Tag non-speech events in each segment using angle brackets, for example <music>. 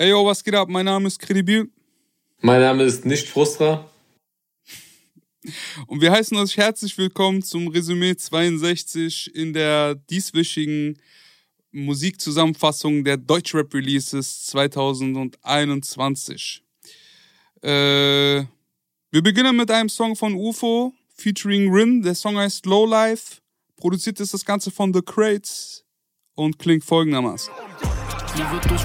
Ey, yo, was geht ab? Mein Name ist Kredibil. Mein Name ist Nicht Frustra. Und wir heißen euch herzlich willkommen zum Resümee 62 in der dieswöchigen Musikzusammenfassung der Deutschrap Releases 2021. Äh, wir beginnen mit einem Song von UFO featuring Rin. Der Song heißt Low Life. Produziert ist das Ganze von The Crates und klingt folgendermaßen. Sie wird durch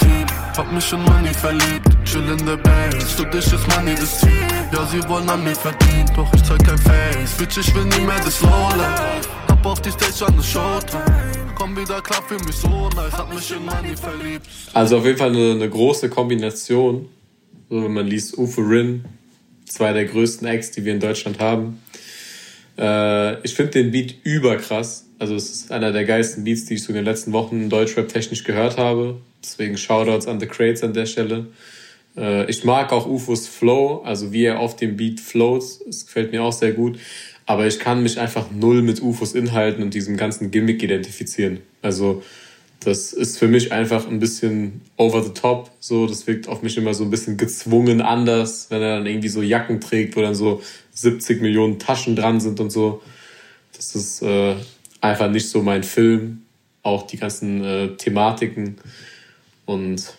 Team, hab mich in Money verliebt. Chill in der Base, für dich ist Money das Ziel. Ja, sie wollen an mir verdienen, doch ich zeig kein Face. Bitch, ich will nie mehr das Lowlife. Hab auf die Stage an Showtime. Komm wieder klar, für mich so nice, hab mich in Money verliebt. Also auf jeden Fall eine, eine große Kombination. So, wenn man liest, Uwe Rin, zwei der größten Acts, die wir in Deutschland haben. Äh, ich finde den Beat überkrass. Also es ist einer der geilsten Beats, die ich so in den letzten Wochen Deutschrap technisch gehört habe. Deswegen Shoutouts an The Crates an der Stelle. Äh, ich mag auch Ufos Flow, also wie er auf dem Beat float. Es gefällt mir auch sehr gut. Aber ich kann mich einfach null mit Ufos Inhalten und diesem ganzen Gimmick identifizieren. Also das ist für mich einfach ein bisschen over the top. So, das wirkt auf mich immer so ein bisschen gezwungen anders, wenn er dann irgendwie so Jacken trägt, wo dann so 70 Millionen Taschen dran sind und so. Das ist äh, einfach nicht so mein Film. Auch die ganzen äh, Thematiken. Und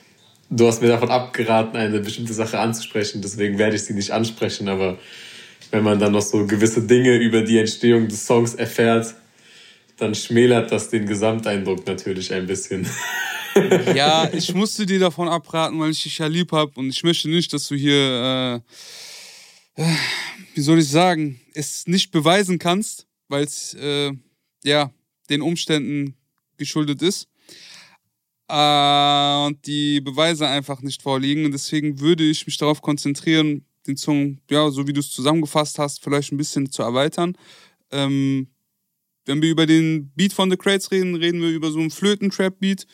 du hast mir davon abgeraten, eine bestimmte Sache anzusprechen. Deswegen werde ich sie nicht ansprechen. Aber wenn man dann noch so gewisse Dinge über die Entstehung des Songs erfährt, dann schmälert das den Gesamteindruck natürlich ein bisschen. <laughs> ja, ich musste dir davon abraten, weil ich dich ja lieb habe und ich möchte nicht, dass du hier, äh, äh wie soll ich sagen, es nicht beweisen kannst, weil es äh, ja den Umständen geschuldet ist äh, und die Beweise einfach nicht vorliegen. Und deswegen würde ich mich darauf konzentrieren, den Song, ja, so wie du es zusammengefasst hast, vielleicht ein bisschen zu erweitern. Ähm, wenn wir über den Beat von The Crates reden, reden wir über so einen Flöten-Trap-Beat.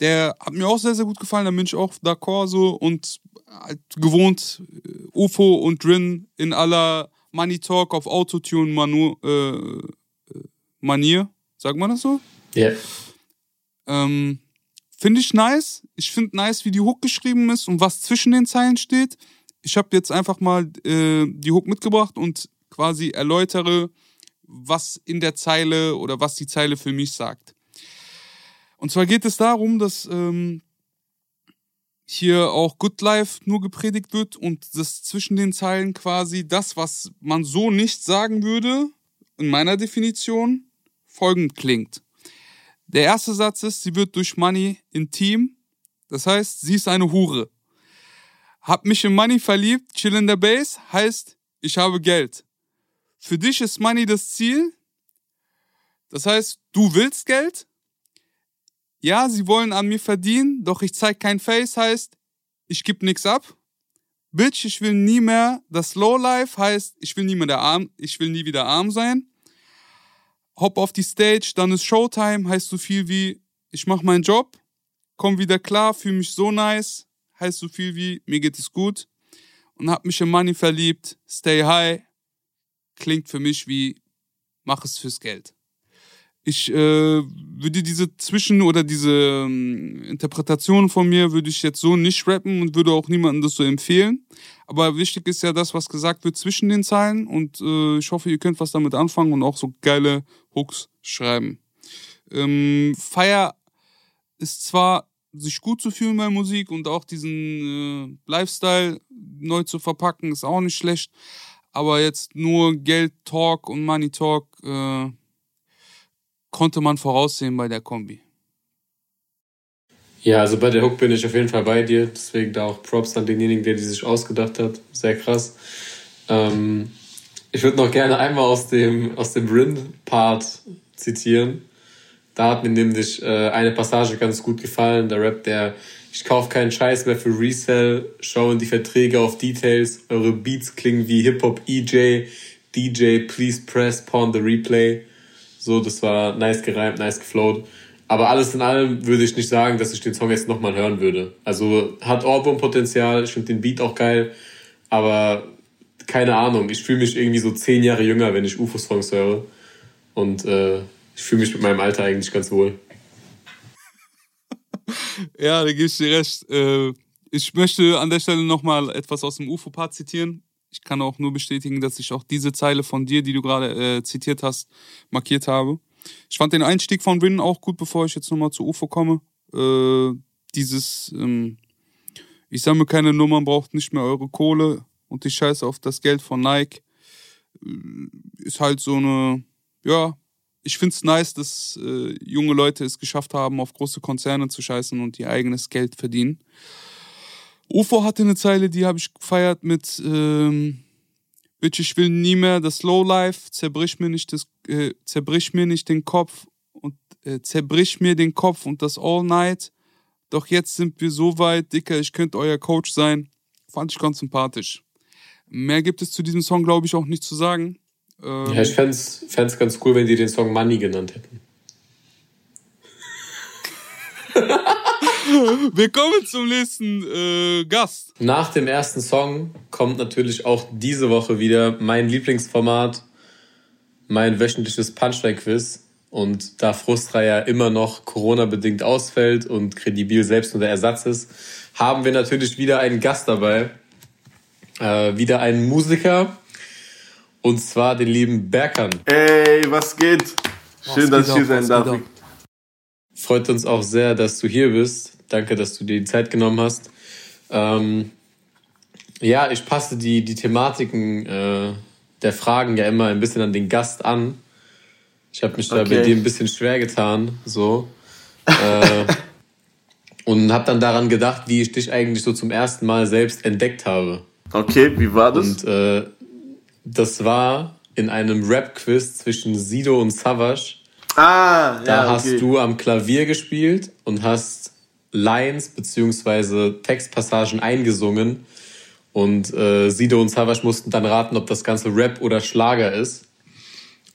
Der hat mir auch sehr, sehr gut gefallen. Da bin ich auch d'accord so und halt gewohnt äh, UFO und Drin in aller Money Talk auf Autotune Manu, äh, äh, Manier. Sagt man das so? Ja. Yeah. Ähm, finde ich nice. Ich finde nice, wie die Hook geschrieben ist und was zwischen den Zeilen steht. Ich habe jetzt einfach mal äh, die Hook mitgebracht und quasi erläutere, was in der Zeile oder was die Zeile für mich sagt. Und zwar geht es darum, dass ähm, hier auch Good Life nur gepredigt wird und das zwischen den Zeilen quasi das, was man so nicht sagen würde, in meiner Definition, folgend klingt. Der erste Satz ist, sie wird durch Money intim. Das heißt, sie ist eine Hure. Hab mich in Money verliebt, chill in der Base, heißt, ich habe Geld. Für dich ist Money das Ziel. Das heißt, du willst Geld. Ja, sie wollen an mir verdienen, doch ich zeig kein Face, heißt, ich geb nix ab. Bitch, ich will nie mehr das Low Life, heißt, ich will nie mehr der arm, ich will nie wieder arm sein. Hopp auf die Stage, dann ist Showtime, heißt so viel wie, ich mach meinen Job, komm wieder klar, fühle mich so nice, heißt so viel wie, mir geht es gut. Und hab mich in Money verliebt, stay high, klingt für mich wie, mach es fürs Geld. Ich äh, würde diese Zwischen- oder diese ähm, Interpretation von mir würde ich jetzt so nicht rappen und würde auch niemandem das so empfehlen. Aber wichtig ist ja das, was gesagt wird zwischen den Zeilen und äh, ich hoffe, ihr könnt was damit anfangen und auch so geile Hooks schreiben. Ähm, Feier ist zwar sich gut zu fühlen bei Musik und auch diesen äh, Lifestyle neu zu verpacken, ist auch nicht schlecht. Aber jetzt nur Geld Talk und Money Talk äh, konnte man voraussehen bei der Kombi. Ja, also bei der Hook bin ich auf jeden Fall bei dir. Deswegen da auch Props an denjenigen, der die sich ausgedacht hat. Sehr krass. Ähm, ich würde noch gerne einmal aus dem, aus dem Rin-Part zitieren. Da hat mir nämlich äh, eine Passage ganz gut gefallen. Da rappt der ich kaufe keinen Scheiß mehr für Resell, schauen die Verträge auf Details, eure Beats klingen wie Hip-Hop EJ, DJ, please press, pawn the replay. So, das war nice gereimt, nice geflowt. Aber alles in allem würde ich nicht sagen, dass ich den Song jetzt nochmal hören würde. Also hat Ohrwurm-Potenzial, ich finde den Beat auch geil, aber keine Ahnung, ich fühle mich irgendwie so zehn Jahre jünger, wenn ich UFO-Songs höre. Und äh, ich fühle mich mit meinem Alter eigentlich ganz wohl. <laughs> ja, da gebe ich dir recht. Äh, ich möchte an der Stelle nochmal etwas aus dem UFO-Part zitieren. Ich kann auch nur bestätigen, dass ich auch diese Zeile von dir, die du gerade äh, zitiert hast, markiert habe. Ich fand den Einstieg von Rin auch gut, bevor ich jetzt nochmal zu UFO komme. Äh, dieses, ähm, ich sammle keine Nummern, braucht nicht mehr eure Kohle und ich scheiße auf das Geld von Nike. Äh, ist halt so eine, ja, ich find's nice, dass äh, junge Leute es geschafft haben, auf große Konzerne zu scheißen und ihr eigenes Geld verdienen. UFO hatte eine Zeile, die habe ich gefeiert mit ähm, Bitch, ich will nie mehr das Lowlife, zerbrich mir nicht das, äh, zerbrich mir nicht den Kopf und äh, zerbrich mir den Kopf und das All Night. Doch jetzt sind wir so weit, Dicker, ich könnte euer Coach sein. Fand ich ganz sympathisch. Mehr gibt es zu diesem Song, glaube ich, auch nicht zu sagen. Ähm, ja, ich fände es ganz cool, wenn die den Song Money genannt hätten. <laughs> <laughs> Wir kommen zum nächsten äh, Gast. Nach dem ersten Song kommt natürlich auch diese Woche wieder mein Lieblingsformat, mein wöchentliches Punchline-Quiz. Und da Frustra ja immer noch Corona-bedingt ausfällt und kredibil selbst nur der Ersatz ist, haben wir natürlich wieder einen Gast dabei. Äh, wieder einen Musiker. Und zwar den lieben Berkan. Ey, was geht? Schön, was dass ich hier sein darf. Freut uns auch sehr, dass du hier bist. Danke, dass du dir die Zeit genommen hast. Ähm, ja, ich passe die, die Thematiken äh, der Fragen ja immer ein bisschen an den Gast an. Ich habe mich okay. da bei dir ein bisschen schwer getan, so. äh, <laughs> und habe dann daran gedacht, wie ich dich eigentlich so zum ersten Mal selbst entdeckt habe. Okay, wie war das? Und äh, das war in einem Rap-Quiz zwischen Sido und Savage. Ah, ja. Da hast du am Klavier gespielt und hast Lines beziehungsweise Textpassagen eingesungen und äh, Sido und Savage mussten dann raten, ob das Ganze Rap oder Schlager ist.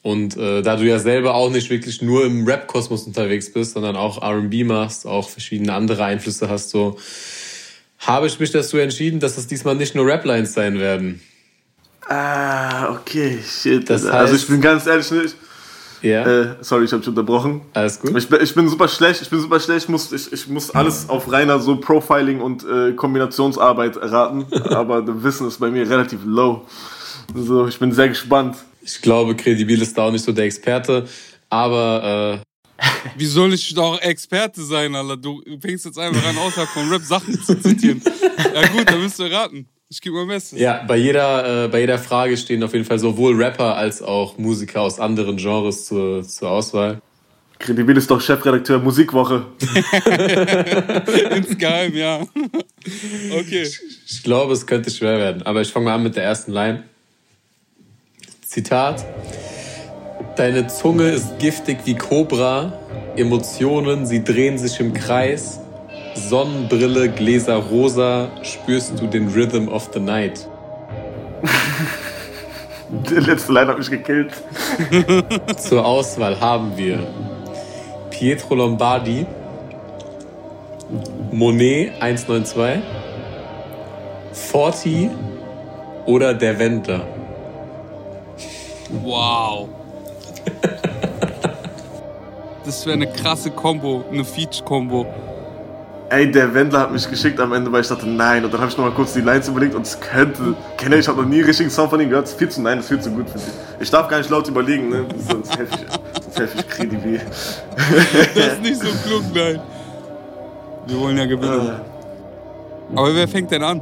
Und äh, da du ja selber auch nicht wirklich nur im Rap-Kosmos unterwegs bist, sondern auch R&B machst, auch verschiedene andere Einflüsse hast, so habe ich mich dazu entschieden, dass es diesmal nicht nur Rap-Lines sein werden. Ah, okay, shit. Das heißt, also ich bin ganz ehrlich, nicht, ja. Äh, sorry, ich habe dich unterbrochen. Alles gut. Ich, ich, bin super schlecht. Ich bin super schlecht. Ich muss, ich, ich muss alles auf reiner so Profiling und äh, Kombinationsarbeit raten. <laughs> aber das Wissen ist bei mir relativ low. So, ich bin sehr gespannt. Ich glaube, Kredibil ist da auch nicht so der Experte. Aber äh, <laughs> wie soll ich doch Experte sein, Alter? Du fängst jetzt einfach an, außerhalb von Rap Sachen zu zitieren. <laughs> ja gut, dann müsst ihr raten. Ich gebe mein Bestes. Ja, bei jeder, äh, bei jeder Frage stehen auf jeden Fall sowohl Rapper als auch Musiker aus anderen Genres zur, zur Auswahl. Kredibil ist doch Chefredakteur Musikwoche. <laughs> Insgeheim, ja. <laughs> Okay. Ich, ich glaube, es könnte schwer werden, aber ich fange mal an mit der ersten Line. Zitat. Deine Zunge ist giftig wie Cobra, Emotionen, sie drehen sich im Kreis. Sonnenbrille, Gläser rosa, spürst du den Rhythm of the Night. <laughs> Die letzte Line hat mich gekillt. <laughs> <laughs> Zur Auswahl haben wir Pietro Lombardi, Monet 192, Forti oder Der Wendler. Wow. Das wäre eine krasse Combo, eine Feature-Combo. Ey, der Wendler hat mich geschickt am Ende, weil ich dachte, nein. Und dann habe ich nochmal kurz die Lines überlegt und es könnte. Kenne ich, habe noch nie einen richtigen Song von ihm gehört. Es ist viel zu, nein, das ist viel zu gut für dich. Ich darf gar nicht laut überlegen, ne? Sonst helfe ich, sonst helfe ich Kredibil. Das ist nicht so klug, nein. Wir wollen ja gewinnen. Uh. Aber wer fängt denn an?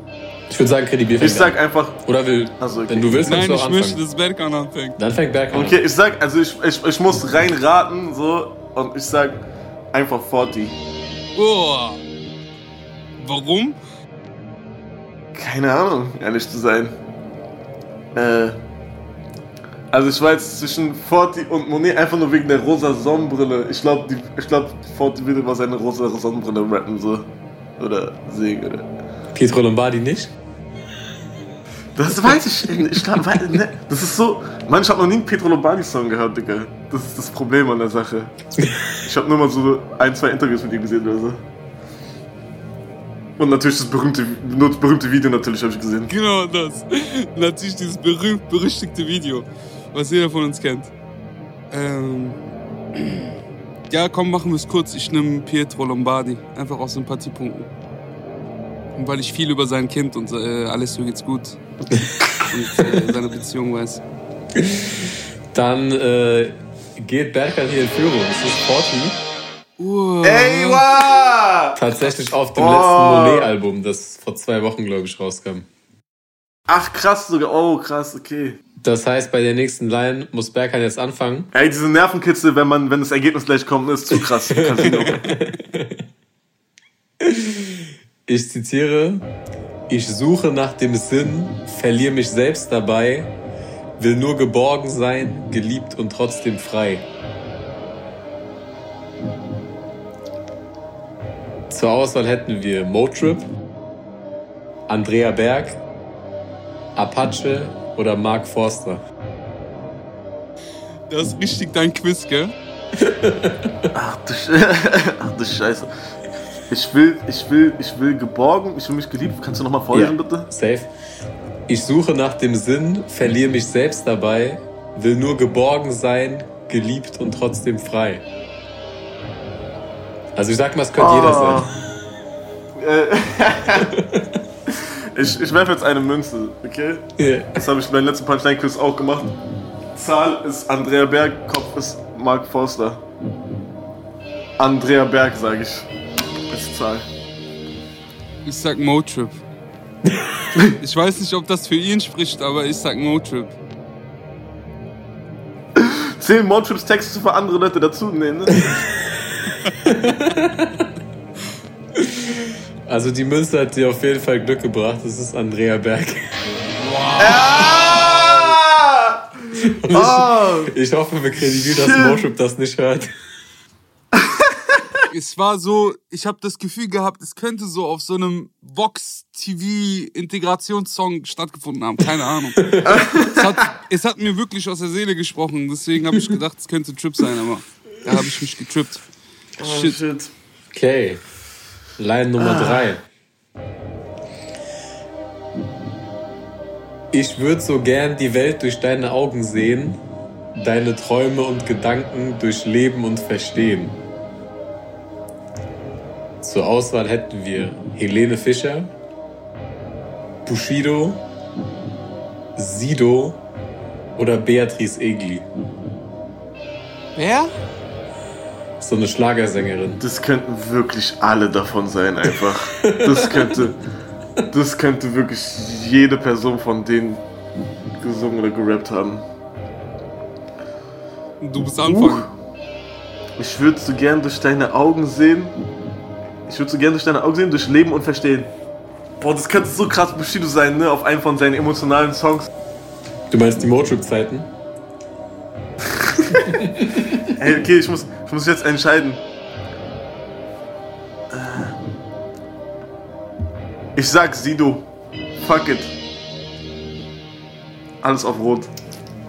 Ich würde sagen, Kredibil fängt Ich sag an. einfach. Oder will. Also, okay. Wenn du willst, Nein, du ich anfangen. möchte, dass Berkan anfängt. Dann fängt Berkan an. Okay, ich sag, also ich, ich, ich muss reinraten, so. Und ich sag einfach 40. Oh. Warum? Keine Ahnung, ehrlich zu sein. Äh, also ich war jetzt zwischen Forti und Monet einfach nur wegen der rosa Sonnenbrille. Ich glaube, ich glaub, Forti würde über seine rosa Sonnenbrille rappen so. Oder singen, oder? Pietro Lombardi nicht? Das weiß ich nicht. Ich glaub, ne, das ist so. Mann, ich habe noch nie einen Pietro Lombardi-Song gehört, Digga. Das ist das Problem an der Sache. Ich habe nur mal so ein, zwei Interviews mit ihm gesehen oder so. Und natürlich das berühmte, das berühmte Video natürlich habe ich gesehen. Genau das. Natürlich dieses berühmt berüchtigte Video, was jeder von uns kennt. Ähm, Ja, komm, machen wir es kurz. Ich nehme Pietro Lombardi. Einfach aus Sympathiepunkten. Und weil ich viel über sein Kind und äh, alles so geht's gut <laughs> und äh, seine Beziehung weiß. Dann äh, geht Berkan hier in Führung. Es ist Forti. Uh, Ey, wow! Tatsächlich auf dem Oh. letzten Monet-Album, das vor zwei Wochen, glaube ich, rauskam. Ach, krass sogar. Oh, krass, okay. Das heißt, bei der nächsten Line muss Berkan jetzt anfangen. Ey, diese Nervenkitzel, wenn man, wenn das Ergebnis gleich kommt, ist zu krass. <laughs> Ich zitiere: Ich suche nach dem Sinn, verliere mich selbst dabei, will nur geborgen sein, geliebt und trotzdem frei. Zur Auswahl hätten wir Motrip, Andrea Berg, Apache oder Mark Forster. Das ist richtig dein Quiz, gell? <laughs> Ach du, Sch <laughs> Ach du Scheiße. Ich will, ich will, ich will geborgen, ich will mich geliebt. Kannst du nochmal vorlesen, Ja. bitte? Safe. Ich suche nach dem Sinn, verliere mich selbst dabei, will nur geborgen sein, geliebt und trotzdem frei. Also ich sag mal, es könnte jeder sein. Äh, <laughs> ich ich werfe jetzt eine Münze, okay? Ja. Das habe ich beim letzten Punchline-Quiz auch gemacht. Zahl ist Andrea Berg, Kopf ist Mark Forster. Andrea Berg, sage ich. Ist Zahl. Ich sag Motrip. <laughs> ich weiß nicht, ob das für ihn spricht, aber ich sag Motrip. Zehn Motrips Texte für andere Leute dazu nehmen, ne? <laughs> <laughs> Also die Münze hat dir auf jeden Fall Glück gebracht. Das ist Andrea Berg. ah! Oh! Ich hoffe, wir kreditieren, dass. Motrip das nicht hört. <laughs> Es war so, ich habe das Gefühl gehabt, es könnte so auf so einem Vox TV Integrationssong stattgefunden haben. Keine Ahnung. es, hat, es hat mir wirklich aus der Seele gesprochen. Deswegen habe ich gedacht, es könnte Trip sein, aber da habe ich mich getrippt. Oh, Shit. shit. Okay. Line Nummer drei. Ich würde so gern die Welt durch deine Augen sehen, deine Träume und Gedanken durchleben und verstehen. Zur Auswahl hätten wir Helene Fischer, Bushido, Sido oder Beatrice Egli. Wer? So eine Schlagersängerin. Das könnten wirklich alle davon sein, einfach. Das könnte, das könnte wirklich jede Person von denen gesungen oder gerappt haben. Du musst anfangen. Ich würde so gern durch deine Augen sehen. Ich würde so gern durch deine Augen sehen, durch Leben und Verstehen. Boah, das könnte so krass Bushido sein, ne? Auf einen von seinen emotionalen Songs. Du meinst die Motrip-Zeiten? <laughs> Ey, okay, ich muss, ich muss jetzt entscheiden. Äh. Ich sag Sido. Fuck it. Alles auf Rot.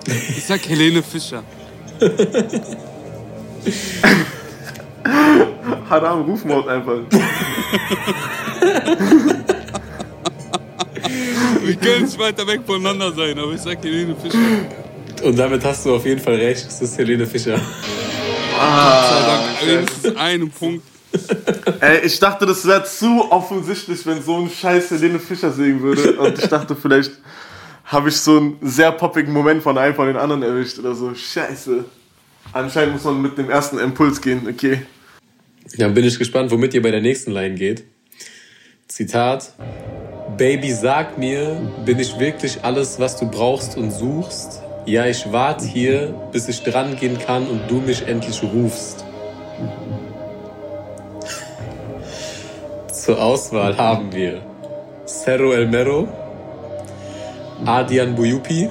Ich sag Helene Fischer. <laughs> Haram Rufmord einfach. Wir können nicht weiter weg voneinander sein, aber ich sag Helene Fischer. Und damit hast du auf jeden Fall recht. Es ist Helene Fischer. Sei Ah, Dank, wenigstens einen Punkt. Ey, ich dachte, das wäre zu offensichtlich, wenn so ein Scheiß Helene Fischer singen würde. Und ich dachte, vielleicht habe ich so einen sehr poppigen Moment von einem von den anderen erwischt oder so. Scheiße. Anscheinend muss man mit dem ersten Impuls gehen, okay. Dann bin ich gespannt, womit ihr bei der nächsten Line geht. Zitat. Baby, sag mir, bin ich wirklich alles, was du brauchst und suchst? Ja, ich warte hier, bis ich dran gehen kann und du mich endlich rufst. Zur Auswahl haben wir Cerro El Mero, Adian Buyupi,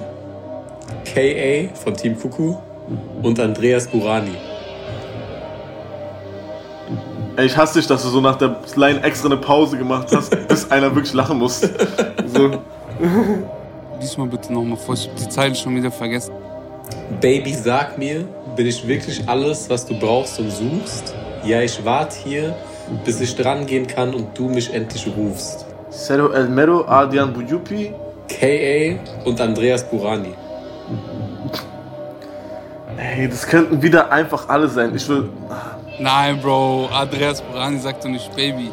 K.A. von Team Kuku und Andreas Burani. Ey, ich hasse dich, dass du so nach der Line extra eine Pause gemacht hast, <laughs> bis einer wirklich lachen muss. So. Diesmal bitte nochmal vor, ich hab die Zeile schon wieder vergessen. Baby, sag mir, bin ich wirklich alles, was du brauchst und suchst? Ja, ich warte hier, bis ich dran gehen kann und du mich endlich rufst. Cerro El Mero, Adrian Bujupi. K.A. und Andreas Burani. Ey, das könnten wieder einfach alle sein. Ich will. Nein, Bro. Andreas Burani sagt doch nicht Baby.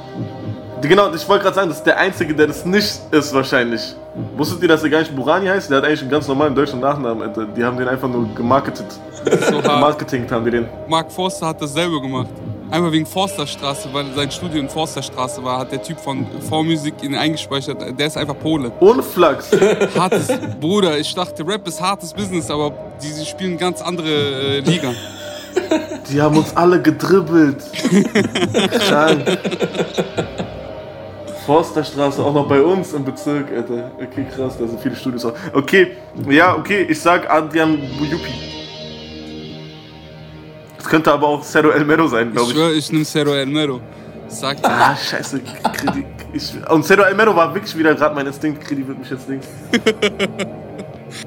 Genau, ich wollte gerade sagen, das ist der Einzige, der das nicht ist wahrscheinlich. Wusstet ihr, dass er gar nicht Burani heißt? Der hat eigentlich einen ganz normalen deutschen Nachnamen. Alter. Die haben den einfach nur gemarketet. So. Marketing haben die den. Mark Forster hat dasselbe gemacht. Einmal wegen Forsterstraße, weil sein Studio in Forsterstraße war, hat der Typ von V-Musik ihn eingespeichert. Der ist einfach Pole. Ohne Flachs. <laughs> Hartes, Bruder, ich dachte, Rap ist hartes Business, aber die, die spielen ganz andere äh, Liga. Die haben uns alle gedribbelt. <laughs> Krank. Forsterstraße, auch noch bei uns im Bezirk, Alter. Okay, krass, da sind viele Studios auch. Okay, ja, okay, ich sag Adrian Bujupi. Das könnte aber auch Cero El Mero sein, Ich glaube ich. schwör, ich nehm Cero El Mero. Sag dir. Ah, scheiße. Kredi ich, und Cero El Mero war wirklich wieder gerade mein Instinkt. Kredi wird mich jetzt links. <laughs>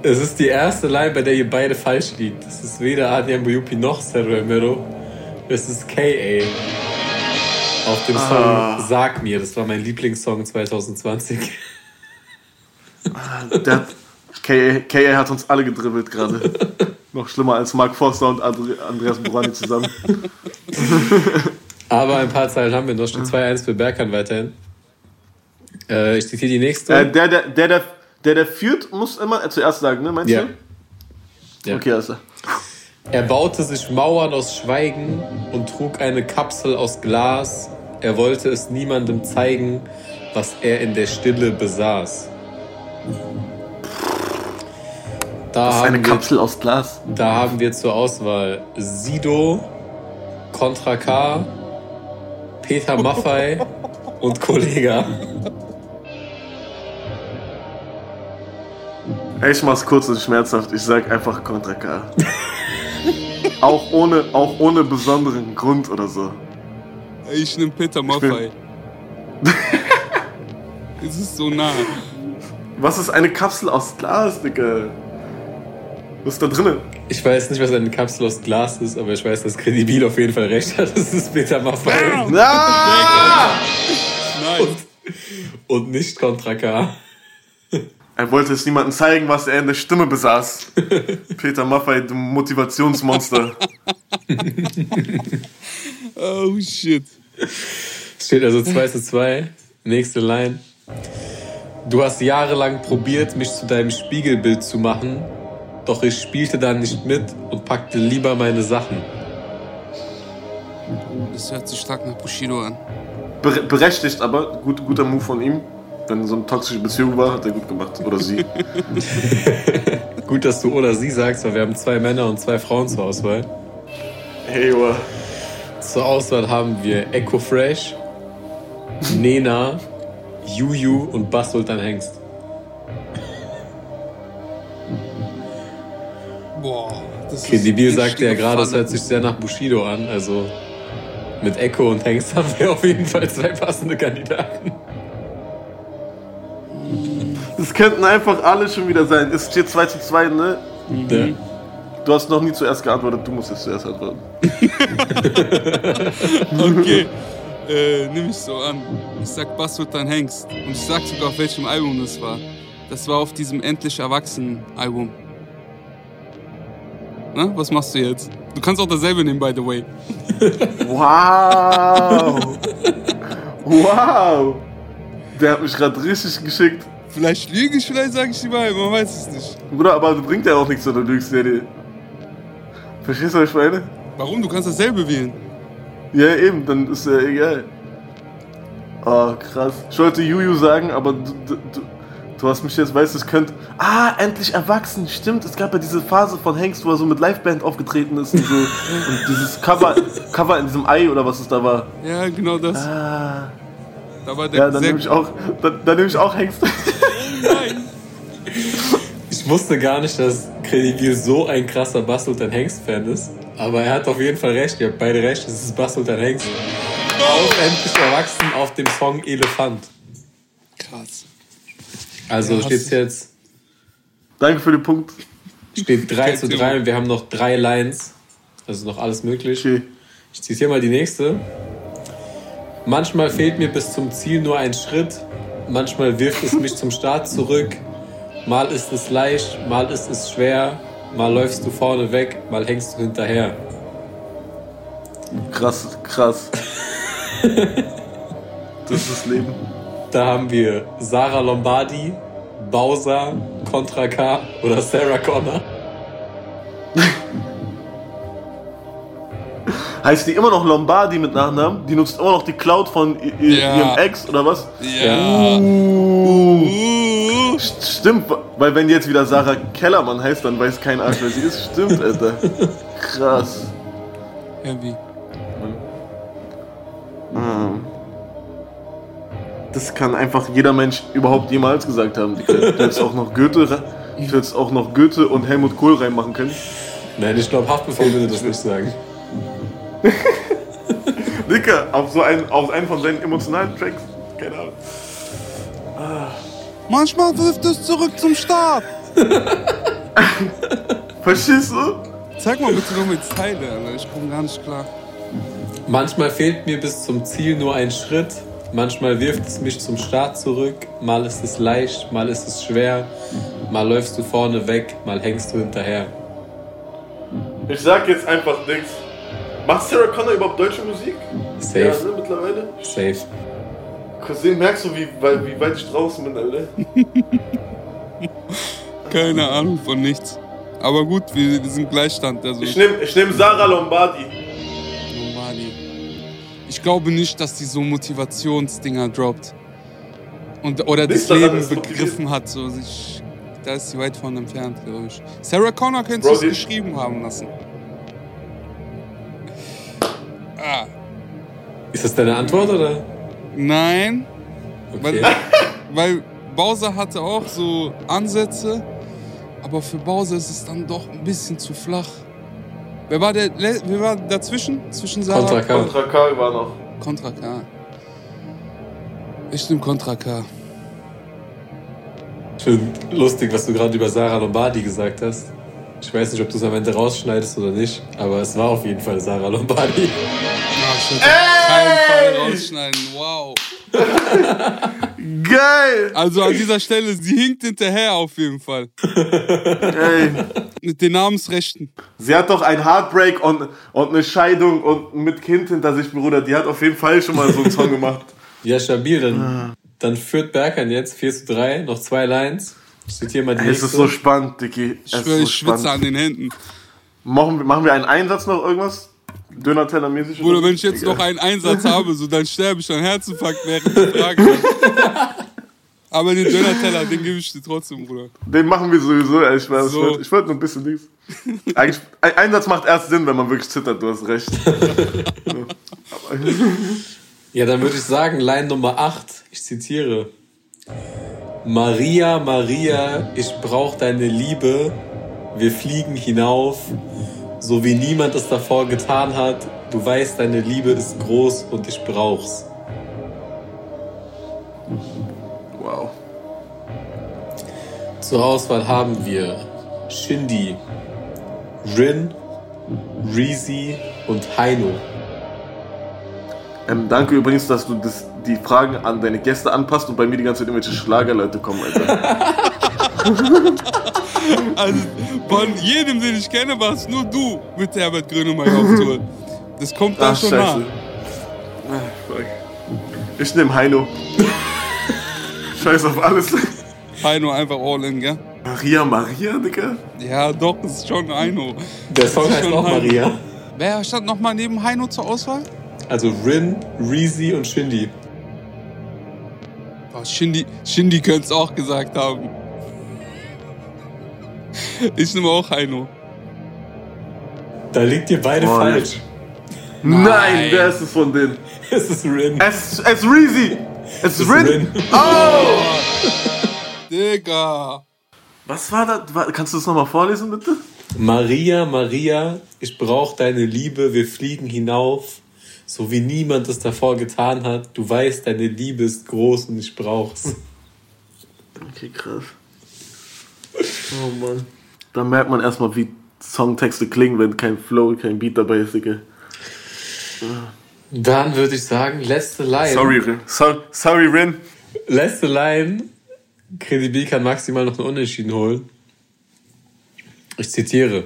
Es ist die erste Line, bei der ihr beide falsch liegt. Es ist weder Adrian Buyupi noch Sergio Romero. Es ist K.A. Auf dem Song Ah. Sag mir. Das war mein Lieblingssong 2020. Der hat, KA, hat uns alle gedribbelt gerade. Noch schlimmer als Mark Forster und Andre, Andreas Burani zusammen. <laughs> Aber ein paar Zeilen haben wir noch. Steht 2-1 für Berkan weiterhin. Äh, ich zitiere die nächste. Äh, der, der, der, der, der, der führt, muss immer äh, zuerst sagen, ne? Meinst ja. du? ja. Okay, also. Er baute sich Mauern aus Schweigen und trug eine Kapsel aus Glas. Er wollte es niemandem zeigen, was er in der Stille besaß. Da Das ist haben, eine wir, Kapsel aus Glas. da haben wir zur Auswahl Sido, Contra K, Peter Maffei <laughs> und Kollega. Ich mach's kurz und schmerzhaft. Ich sag einfach Contra K. <laughs> auch, ohne, auch ohne besonderen Grund oder so. Ich nehm Peter Maffei. <laughs> es ist so nah. Was ist eine Kapsel aus Glas, Digga? Was ist da drinnen? Ich weiß nicht, was eine Kapsel aus Glas ist, aber ich weiß, dass Credibil auf jeden Fall recht hat. <laughs> Das ist Peter Maffei Ah! Nein. und nicht Contra K. Er wollte es niemandem zeigen, was er in der Stimme besaß. <laughs> Peter Maffei, du Motivationsmonster. Oh shit. Steht also 2 zu 2. Nächste Line. Du hast jahrelang probiert, mich zu deinem Spiegelbild zu machen, doch ich spielte dann nicht mit und packte lieber meine Sachen. Das hört sich stark nach Bushido an. Bere berechtigt aber, gut, guter Move von ihm. Wenn so eine toxische Beziehung war, hat er gut gemacht. Oder sie. <laughs> Gut, dass du oder sie sagst, weil wir haben zwei Männer und zwei Frauen zur Auswahl. Hey, wow. Zur Auswahl haben wir Echo Fresh, Nena, Juju und Bass Sultan Hengst. Boah. Das Okay, ist Debil sagte ja gerade, es hört sich sehr nach Bushido an. Also mit Echo und Hengst <laughs> haben wir auf jeden Fall zwei passende Kandidaten. Das könnten einfach alle schon wieder sein. Es steht 2 zu 2, ne? Ja. Du hast noch nie zuerst geantwortet, du musst jetzt zuerst antworten. <laughs> Okay. Äh, nimm ich so an. Ich sag Bass Sultan Hengst. Und ich sag sogar, auf welchem Album das war. Das war auf diesem Endlich Erwachsenen Album. Na, was machst du jetzt? Du kannst auch dasselbe nehmen, by the way. <laughs> Wow! wow! Der hat mich gerade richtig geschickt. Vielleicht lüge ich, vielleicht sage ich die Wahrheit, man weiß es nicht. Bruder, aber du bringt ja auch nichts, wenn du lügst, die- Verstehst du, was ich meine? Warum? Du kannst dasselbe wählen. Ja, eben, dann ist ja egal. Oh, krass. Ich wollte Juju sagen, aber du, du, du, du hast mich jetzt, weißt du, es könnte. Ah, endlich erwachsen, stimmt. Es gab ja diese Phase von Hengst, wo er so mit Liveband aufgetreten ist und so. und dieses Cover, Cover in diesem Ei oder was es da war. Ja, genau das. Ah, Da war der ja, dann nehme ich auch, dann, dann nehme ich auch Hengst. Nein. Ich wusste gar nicht, dass Credibil so ein krasser Bass Sultan Hengst-Fan ist. Aber er hat auf jeden Fall recht. Ihr habt beide recht. Es ist Bass Sultan Hengst. Auch endlich erwachsen auf dem Song Elefant. Krass. Also Ja, steht hast- jetzt Danke für den Punkt. steht 3 zu Perfektion. 3 und wir haben noch drei Lines. Also noch alles möglich. Okay. Ich zitiere mal die nächste. Manchmal fehlt mir bis zum Ziel nur ein Schritt. Manchmal wirft es mich zum Start zurück. Mal ist es leicht, mal ist es schwer. Mal läufst du vorne weg, mal hängst du hinterher. Krass, krass. das ist das Leben. Da haben wir Sarah Lombardi, Bowser, Contra K oder Sarah Connor. <laughs> Heißt die immer noch Lombardi mit Nachnamen? Die nutzt immer noch die Cloud von Ja. ihrem Ex oder was? Ja. Uh. Uh. St- Stimmt, weil wenn die jetzt wieder Sarah Kellermann heißt, dann weiß kein Arsch, wer sie ist. Stimmt, Alter. Krass. Heavy. Hm. Das kann einfach jeder Mensch überhaupt jemals gesagt haben. Du hättest auch noch Goethe, du hättest auch noch Goethe und Helmut Kohl reinmachen können. Nein, ich glaube, Haftbefehl würde das nicht sagen. <laughs> Dicker, auf so einen, auf einen von seinen emotionalen Tracks. Keine Ahnung. Manchmal wirft es zurück zum Start. <laughs> Verstehst du? Zeig mal bitte noch mit Zeile, Alter. Ich komme gar nicht klar. Manchmal fehlt mir bis zum Ziel nur ein Schritt. Manchmal wirft es mich zum Start zurück. Mal ist es leicht, mal ist es schwer. Mal läufst du vorne weg, mal hängst du hinterher. Ich sag jetzt einfach nichts. Macht Sarah Connor überhaupt deutsche Musik? Safe. Ja, ne, mittlerweile. Safe. Cousin, merkst du, wie, weit- wie weit ich draußen bin, Alter? <laughs> Keine Ahnung von nichts. Aber gut, wir, wir sind Gleichstand. Also Ich nehme ich nehm Sarah Lombardi. Lombardi. Ich glaube nicht, dass die so Motivationsdinger droppt. Und, oder das Nichts daran Leben begriffen hat. So. Ich, da ist sie weit von entfernt, glaube ich. Sarah Connor könnte es geschrieben haben lassen. Ah, Ist das deine Antwort oder? nein, Okay. weil, <laughs> weil Bowser hatte auch so Ansätze, aber für Bowser ist es dann doch ein bisschen zu flach. Wer war, der, wer war dazwischen? Zwischen Sarah Contra K. Contra K war noch. Contra K. Ich nehme Contra K. Ich finde lustig, was du gerade über Sarah Lombardi gesagt hast. Ich weiß nicht, ob du es am Ende rausschneidest oder nicht, aber es war auf jeden Fall Sarah Lombardi. Ja, ich würde keinen Fall rausschneiden. Wow. Geil! Also an dieser Stelle, sie hinkt hinterher auf jeden Fall. Ey. Mit den Namensrechten. Sie hat doch ein Heartbreak und, und eine Scheidung und mit Kind hinter sich, Bruder. Die hat auf jeden Fall schon mal so einen Song gemacht. Ja, stabil, dann, dann führt Berkan jetzt 4 zu 3, noch zwei Lines. Ich zitiere mal die Ey, es ist so spannend, Dicky. Ich ich so schwitze spannend. an den Händen. Machen, wir- machen wir einen Einsatz noch irgendwas? Döner-Teller-mäßig? Bruder, wenn ich jetzt noch einen Einsatz <laughs> habe, so dann sterbe ich an Herzinfarkt während der Frage. Aber den Döner-Teller, den gebe ich dir trotzdem, Bruder. Den machen wir sowieso, ey. Ich, So. ich wollte ich nur ein bisschen nichts. <laughs> Eigentlich, ein Einsatz macht erst Sinn, wenn man wirklich zittert, du hast recht. <laughs> Ja, dann würde ich sagen, Line Nummer 8, ich zitiere. Maria, Maria, ich brauch deine Liebe, wir fliegen hinauf, so wie niemand es davor getan hat. Du weißt, deine Liebe ist groß und ich brauch's. Wow. Zur Auswahl haben wir Shindy, Rin, Reezy und Heino. Ähm, danke übrigens, dass du das, die Fragen an deine Gäste anpasst und bei mir die ganze Zeit irgendwelche Schlagerleute kommen, Alter. <laughs> Also von jedem, den ich kenne, warst nur du mit Herbert Grönemeyer auf Tour. Das kommt da Ach, schon scheiße. nach. Ah. Ich nehm Heino. Scheiß auf alles. Heino einfach all in, gell? Maria, Maria, Digga? Ja, doch, das ist schon Heino. Der Song heißt schon auch Heino. Maria. Wer stand nochmal neben Heino zur Auswahl? Also Rin, Reezy und Shindy. Oh, Shindy, Shindy könnte es auch gesagt haben. Ich nehme auch Heino. Da liegt ihr beide Boah, falsch. Nein, Nein. wer ist es von denen? <laughs> Es ist Rin. Es, es ist Reezy! Es ist Es ist Rin! Rin. Oh! <laughs> Digga. Was war das? Kannst du das nochmal vorlesen, bitte? Maria, Maria, ich brauch deine Liebe, wir fliegen hinauf, so wie niemand es davor getan hat. Du weißt, deine Liebe ist groß und ich brauch's. Okay, krass. Oh Mann. Da merkt man erstmal, wie Songtexte klingen, wenn kein Flow, kein Beat dabei ist, Digga. Dann würde ich sagen, letzte Line. Sorry, Rin. So, sorry, Rin. Letzte Line. KDB kann maximal noch einen Unentschieden holen. Ich zitiere.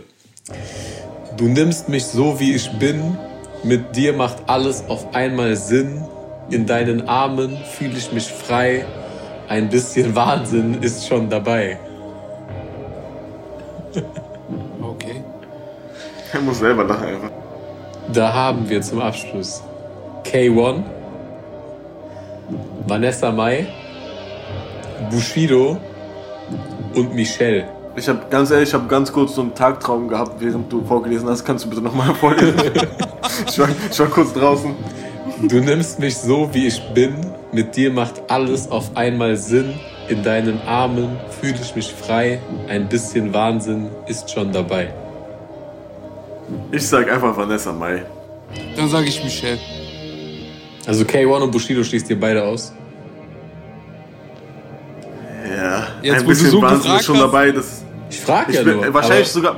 Du nimmst mich so, wie ich bin, Mit dir macht alles auf einmal Sinn. In deinen Armen fühle ich mich frei. Ein bisschen Wahnsinn ist schon dabei. Okay. Er muss selber lachen einfach. Da haben wir zum Abschluss K1, Vanessa Mai, Bushido und Michelle. Ich habe ganz ehrlich, ich habe ganz kurz so einen Tagtraum gehabt, während du vorgelesen hast. Kannst du bitte nochmal vorlesen? <laughs> ich, war, ich war kurz draußen. Du nimmst mich so, wie ich bin. Mit dir macht alles auf einmal Sinn. In deinen Armen fühle ich mich frei. Ein bisschen Wahnsinn ist schon dabei. Ich sag einfach Vanessa Mai. Dann sage ich Michelle. Also K1 und Bushido schließt ihr beide aus. Jetzt, ein bisschen so Wahnsinn ist schon hast. dabei. Das, Ich frage ja bin, nur. wahrscheinlich aber sogar,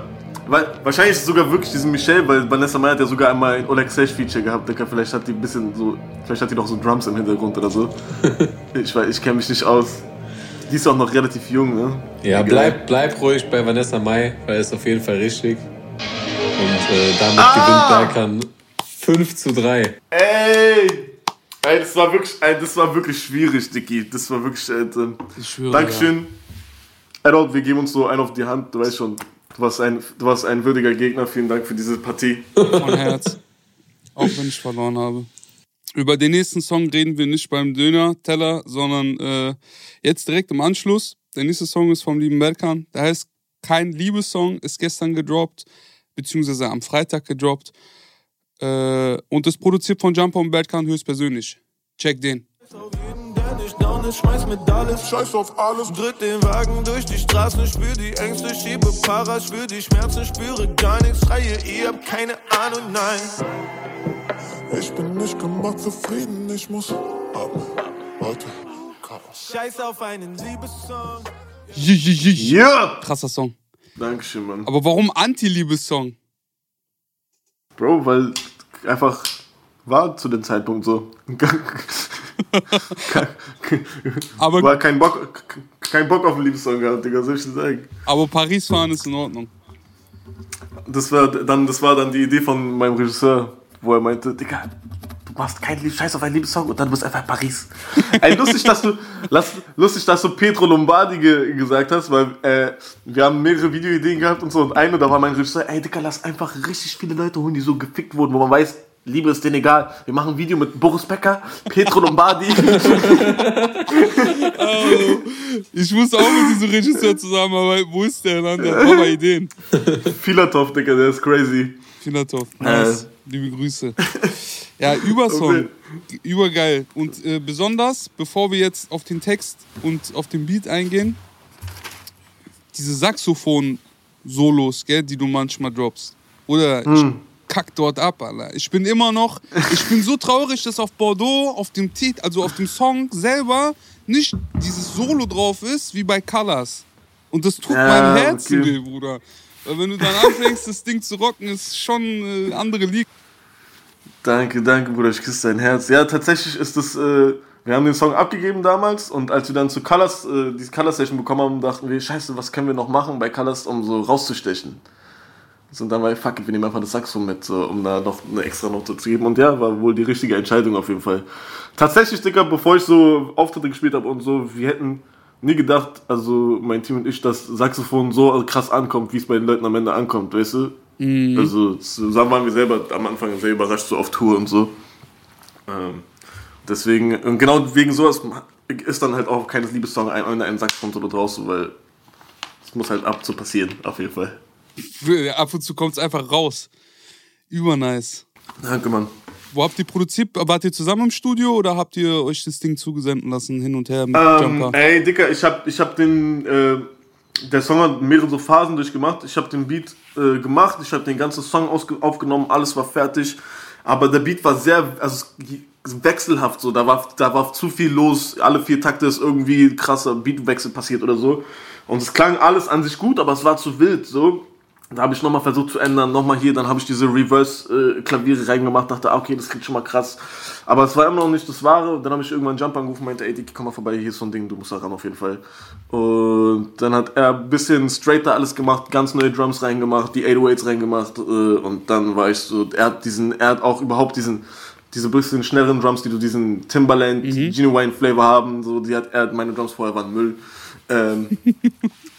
weil, wahrscheinlich ist es sogar wirklich diesen Michelle, weil Vanessa Mai hat ja sogar einmal ein Oleg Sesh Feature gehabt. Digga. Vielleicht hat die ein bisschen so, vielleicht hat die noch so Drums im Hintergrund oder so. <laughs> ich weiß, ich kenne mich nicht aus. Die ist auch noch relativ jung, ne? ja, bleib, bleib ruhig bei Vanessa Mai, weil es auf jeden Fall richtig. Und äh, damit Ah! gewinnt Berkan 5 zu 3. Ey! Ey, das war wirklich, ey, das war wirklich schwierig, Dicky. Das war wirklich, äh, Ich schwöre. Dankeschön. Errol, wir geben uns so einen auf die Hand. Du weißt schon, du warst ein, du warst ein würdiger Gegner. Vielen Dank für diese Partie. Ja, von Herz. Auch wenn ich verloren habe. Über den nächsten Song reden wir nicht beim Döner-Teller, sondern äh, jetzt direkt im Anschluss. Der nächste Song ist vom lieben Berkan. Der heißt Kein Liebessong, ist gestern gedroppt, beziehungsweise am Freitag gedroppt. Äh, und ist produziert von Jumper und Berkan höchstpersönlich. Check den. Auf jeden, der nicht down ist, schmeiß mit alles. Scheiß auf alles. Drück den Wagen durch die Straßen, spür die Ängste, schiebe Para, spür die Schmerzen, spüre gar nichts, schreie, ihr habt keine Ahnung, nein. Ich bin nicht gemacht zufrieden, ich muss atmen. Warte, Chaos. Scheiß auf einen Liebessong. Ja! Krasser Song. Dankeschön, Mann. Aber warum Anti-Liebessong? Bro, weil einfach war zu dem Zeitpunkt so. <laughs> Aber, war kein Bock, kein Bock auf einen Liebessong gehabt, Digga, soll ich dir sagen. aber Paris fahren ist in Ordnung. Das war dann, das war dann die Idee von meinem Regisseur, wo er meinte, Digga, machst keinen Lieb Scheiß auf einen Liebessong und dann bist du einfach in Paris. <laughs> Ey, lustig, dass du, lass, lustig, dass du Petro Lombardi ge, gesagt hast, weil äh, wir haben mehrere Videoideen gehabt und so und eine, da war mein Regisseur, ey, Digga, lass einfach richtig viele Leute holen, die so gefickt wurden, wo man weiß, Liebe ist denen egal. Wir machen ein Video mit Boris Becker, Petro Lombardi. <laughs> Ich muss auch mit diesem Regisseur zusammenarbeiten. Wo ist der dann? Der hat Mama Ideen. Filatov, Digga, der ist crazy. Filatov. Nice. Liebe Grüße. <laughs> Ja, Übersong. Übergeil. Und äh, besonders, bevor wir jetzt auf den Text und auf den Beat eingehen, diese Saxophon-Solos, gell, die du manchmal droppst. Oder ich kack dort ab, Alter. Ich bin immer noch, ich bin so traurig, dass auf Bordeaux, auf dem Titel, also auf dem Song selber, nicht dieses Solo drauf ist, wie bei Colors. Und das tut Ja, meinem Herzen okay. weh, Bruder. Weil wenn du dann anfängst, das Ding zu rocken, ist schon äh, andere Liga. Danke, danke, Bruder, ich küsse dein Herz. Ja, tatsächlich ist das, äh, wir haben den Song abgegeben damals und als wir dann zu Colors, äh, diese Color Session bekommen haben, dachten wir, scheiße, was können wir noch machen bei Colors, um so rauszustechen. Und dann war ich, fuck wir nehmen einfach das Saxo mit, so, um da noch eine extra Note zu geben. Und ja, war wohl die richtige Entscheidung auf jeden Fall. Tatsächlich, Digga, bevor ich so Auftritte gespielt habe und so, wir hätten nie gedacht, also mein Team und ich, dass Saxophon so krass ankommt, wie es bei den Leuten am Ende ankommt, weißt du? Also zusammen waren wir selber am Anfang sehr überrascht, so auf Tour und so. Ähm, deswegen, und genau wegen sowas ist dann halt auch keines Liebessong ein, ein, ein Saxophon-Solo draus, so, weil es muss halt ab zu passieren, auf jeden Fall. Ab und zu kommt es einfach raus. Übernice. Danke, Mann. Wo habt ihr produziert? Wart ihr zusammen im Studio oder habt ihr euch das Ding zugesenden lassen, hin und her mit Ähm, Jumper? ey, Dicker, ich hab, ich hab den, äh, der Song hat mehrere Phasen durchgemacht. Ich hab den Beat äh, gemacht, ich hab den ganzen Song aufgenommen, alles war fertig. Aber der Beat war sehr, also wechselhaft so, da war, da war zu viel los. Alle vier Takte ist irgendwie ein krasser Beatwechsel passiert oder so. Und es klang alles an sich gut, aber es war zu wild so. Da habe ich nochmal versucht zu ändern, nochmal hier, dann habe ich diese Reverse-Klaviere reingemacht, dachte, ah, okay, das klingt schon mal krass. Aber es war immer noch nicht das Wahre. Dann habe ich irgendwann Jump angerufen, meinte, ey, Dickie, komm mal vorbei, hier ist so ein Ding, du musst da ran auf jeden Fall. Und dann hat er ein bisschen straighter alles gemacht, ganz neue Drums reingemacht, die 808s reingemacht. äh, Und dann war ich so, er hat diesen, er hat auch überhaupt diesen, diese bisschen schnelleren Drums, die du diesen Timberland, Genuine Flavor haben, so, die hat, er meine Drums vorher waren Müll. Ähm, <laughs>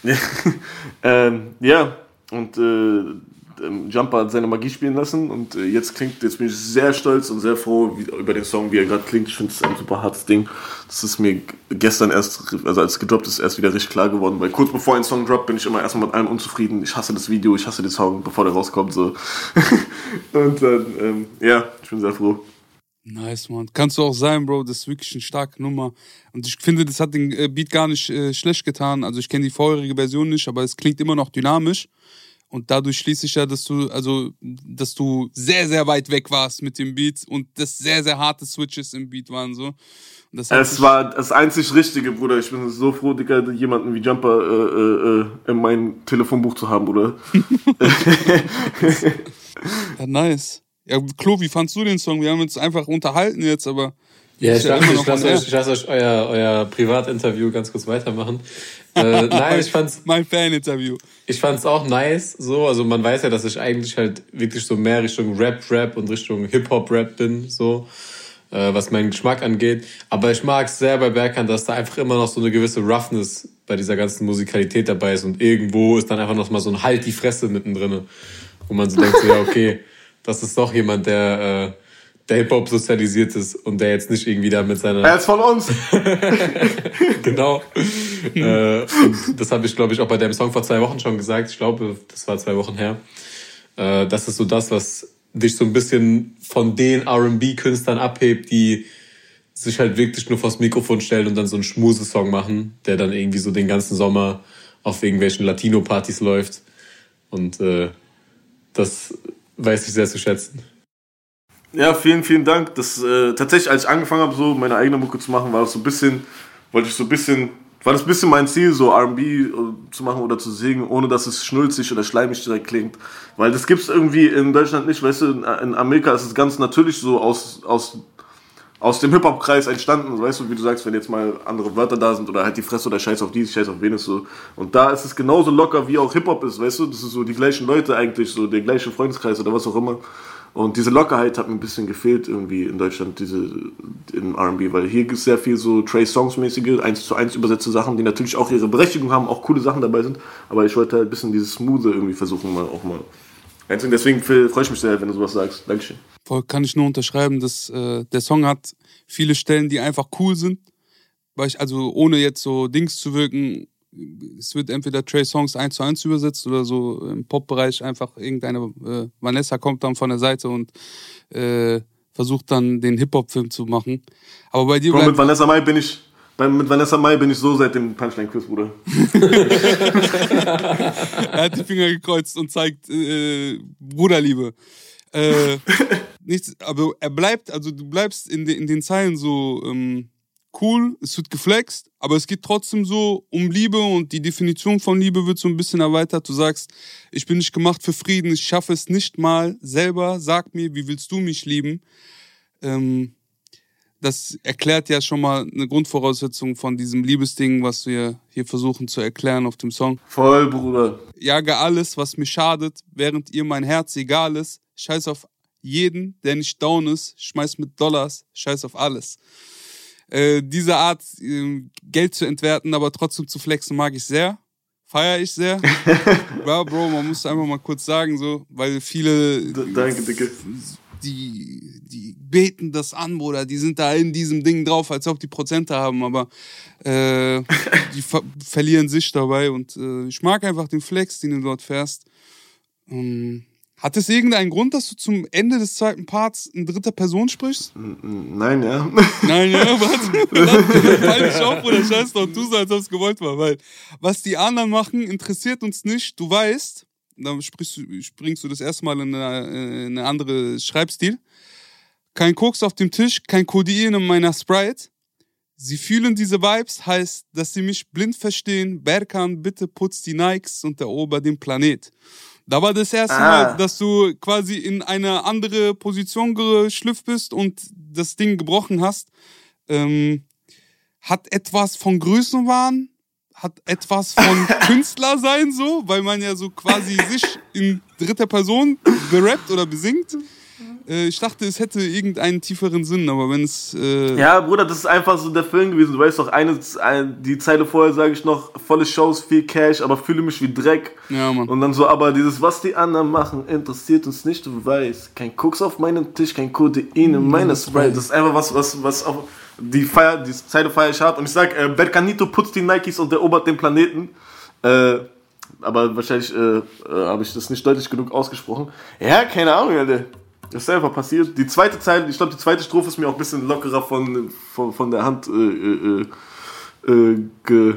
<laughs> ähm, ja, und äh, ähm, Jumper hat seine Magie spielen lassen und äh, jetzt klingt, jetzt bin ich sehr stolz und sehr froh wie, über den Song, wie er gerade klingt. Ich finde es ein super hartes Ding. Das ist mir gestern erst, also als es gedroppt ist, erst wieder richtig klar geworden, weil kurz bevor ein Song droppt, bin ich immer erstmal mit allem unzufrieden. Ich hasse das Video, ich hasse den Song, bevor der rauskommt, so. <laughs> und dann, ähm, ja, ich bin sehr froh. Nice, man. Kannst du auch sein, Bro. Das ist wirklich eine starke Nummer. Und ich finde, das hat den äh, Beat gar nicht äh, schlecht getan. Also ich kenne die vorherige Version nicht, aber es klingt immer noch dynamisch. Und dadurch schließe ich ja, dass du, also, dass du sehr, sehr weit weg warst mit dem Beat und das sehr, sehr harte Switches im Beat waren so. Das Es war das einzig Richtige, Bruder. Ich bin so froh, Digga, jemanden wie Jumper äh, äh, äh, in meinem Telefonbuch zu haben, Bruder. <laughs> Ja, nice. Ja, Klo, wie fandst du den Song? Wir haben uns einfach unterhalten jetzt, aber. Ja, ich dachte, ich lasse euch, ich lasse euch euer, euer Privatinterview ganz kurz weitermachen. Äh, <laughs> nein, ich fand's, Mein Fan-Interview. ich fand's auch nice, so. Also man weiß ja, dass ich eigentlich halt wirklich so mehr Richtung Rap-Rap und Richtung Hip-Hop-Rap bin, so. Äh, was meinen Geschmack angeht. Aber ich mag's sehr bei Berkan, dass da einfach immer noch so eine gewisse Roughness bei dieser ganzen Musikalität dabei ist und irgendwo ist dann einfach noch mal so ein Halt die Fresse mittendrin, wo man so denkt, so, ja, okay, <laughs> das ist doch jemand, der, äh, der Hip-Hop sozialisiert ist und der jetzt nicht irgendwie da mit seiner Er ist von uns. <laughs> genau. äh, das habe ich, glaube ich, auch bei dem Song vor zwei Wochen schon gesagt. Ich glaube, das war zwei Wochen her. Äh, das ist so das, was dich so ein bisschen von den R&B-Künstlern abhebt, die sich halt wirklich nur vors Mikrofon stellen und dann so einen Schmusesong machen, der dann irgendwie so den ganzen Sommer auf irgendwelchen Latino-Partys läuft. Und äh, das weiß ich sehr zu schätzen. Ja, vielen, vielen Dank. Das, äh, tatsächlich, als ich angefangen habe, so meine eigene Mucke zu machen, war das so ein bisschen, wollte ich so ein bisschen, war das ein bisschen mein Ziel, so R&B äh, zu machen oder zu singen, ohne dass es schnulzig oder schleimig direkt klingt. Weil das gibt's irgendwie in Deutschland nicht, weißt du, in, in Amerika ist es ganz natürlich so aus, aus, aus dem Hip-Hop-Kreis entstanden, weißt du, wie du sagst, wenn jetzt mal andere Wörter da sind oder halt die Fresse oder Scheiß auf dies, Scheiß auf jenes so. Und da ist es genauso locker, wie auch Hip-Hop ist, weißt du, das ist so die gleichen Leute eigentlich, so der gleiche Freundeskreis oder was auch immer. Und diese Lockerheit hat mir ein bisschen gefehlt irgendwie in Deutschland, diese im R&B, weil hier gibt es sehr viel so Trey Songs mäßige, eins zu eins übersetzte Sachen, die natürlich auch ihre Berechtigung haben, auch coole Sachen dabei sind, aber ich wollte halt ein bisschen dieses Smooth irgendwie versuchen, mal auch mal einzubringen. Deswegen freue ich mich sehr, wenn du sowas sagst. Dankeschön. Voll kann ich nur unterschreiben, dass äh, der Song hat viele Stellen, die einfach cool sind. Weil ich, also ohne jetzt so Dings zu wirken, es wird entweder Trey Songs eins zu eins übersetzt oder so im Pop-Bereich einfach irgendeine äh, Vanessa kommt dann von der Seite und äh, versucht dann den Hip-Hop-Film zu machen. Aber bei dir Bro, mit Vanessa Mai bin ich, bei, mit Vanessa Mai bin ich so seit dem Punchline-Quiz, Bruder. <laughs> <laughs> er hat die Finger gekreuzt und zeigt äh, Bruderliebe. Äh, <laughs> nichts, aber er bleibt, also du bleibst in, de, in den Zeilen so ähm, cool, es wird geflext, aber es geht trotzdem so um Liebe und die Definition von Liebe wird so ein bisschen erweitert. Du sagst, ich bin nicht gemacht für Frieden, ich schaffe es nicht mal selber, sag mir, wie willst du mich lieben? Ähm, das erklärt ja schon mal eine Grundvoraussetzung von diesem Liebesding, was wir hier versuchen zu erklären auf dem Song. Voll, Bruder. Jage alles, was mir schadet, während ihr mein Herz egal ist. Scheiß auf jeden, der nicht down ist. Schmeiß mit Dollars, scheiß auf alles. Äh, diese Art, äh, Geld zu entwerten, aber trotzdem zu flexen, mag ich sehr. Feier ich sehr. <laughs> ja, Bro, man muss einfach mal kurz sagen, so, weil viele. Danke, Dicke. Die, die beten das an, Bruder. Die sind da in diesem Ding drauf, als ob die Prozente haben, aber äh, die <laughs> ver verlieren sich dabei. Und äh, ich mag einfach den Flex, den du dort fährst. Ähm, hat es irgendeinen Grund, dass du zum Ende des zweiten Parts in dritter Person sprichst? Nein, ja. Nein, ja, <laughs> warte. <laughs> Fall nicht auf oder scheiß doch, tu so, als ob es gewollt war. Weil was die anderen machen, interessiert uns nicht. Du weißt, dann sprichst du, springst du das erste Mal in eine, in eine andere Schreibstil. Kein Koks auf dem Tisch, kein Codein in meiner Sprite. Sie fühlen diese Vibes, heißt, dass sie mich blind verstehen. Berkan, bitte putz die Nikes und erober den Planet. Da war das erste Ah. Mal, dass du quasi in eine andere Position geschlüpft bist und das Ding gebrochen hast. Ähm, hat etwas von Größenwahn, hat etwas von <laughs> Künstler sein so, weil man ja so quasi sich in dritter Person berappt oder besingt. Äh, ich dachte, es hätte irgendeinen tieferen Sinn, aber wenn es äh, Ja, Bruder, das ist einfach so der Film gewesen. Du weißt doch, eine, ein- die Zeile vorher sage ich noch, volle Shows, viel Cash, aber fühle mich wie Dreck. Ja, Mann. Und dann so, aber dieses, was die anderen machen, interessiert uns nicht, du weißt. Kein Koks auf meinem Tisch, kein Codein in meiner Sprite. Das ist einfach was, was, was auf die Feier, die Zeile feier ich hart. Und ich sag, äh, Berkanito putzt die Nikes und erobert den Planeten. Äh, aber wahrscheinlich äh, äh, habe ich das nicht deutlich genug ausgesprochen. Ja, keine Ahnung, Alter. Das ist einfach passiert. Die zweite Zeile, ich glaube, die zweite Strophe ist mir auch ein bisschen lockerer von, von, von der Hand äh, äh, äh, äh, ge,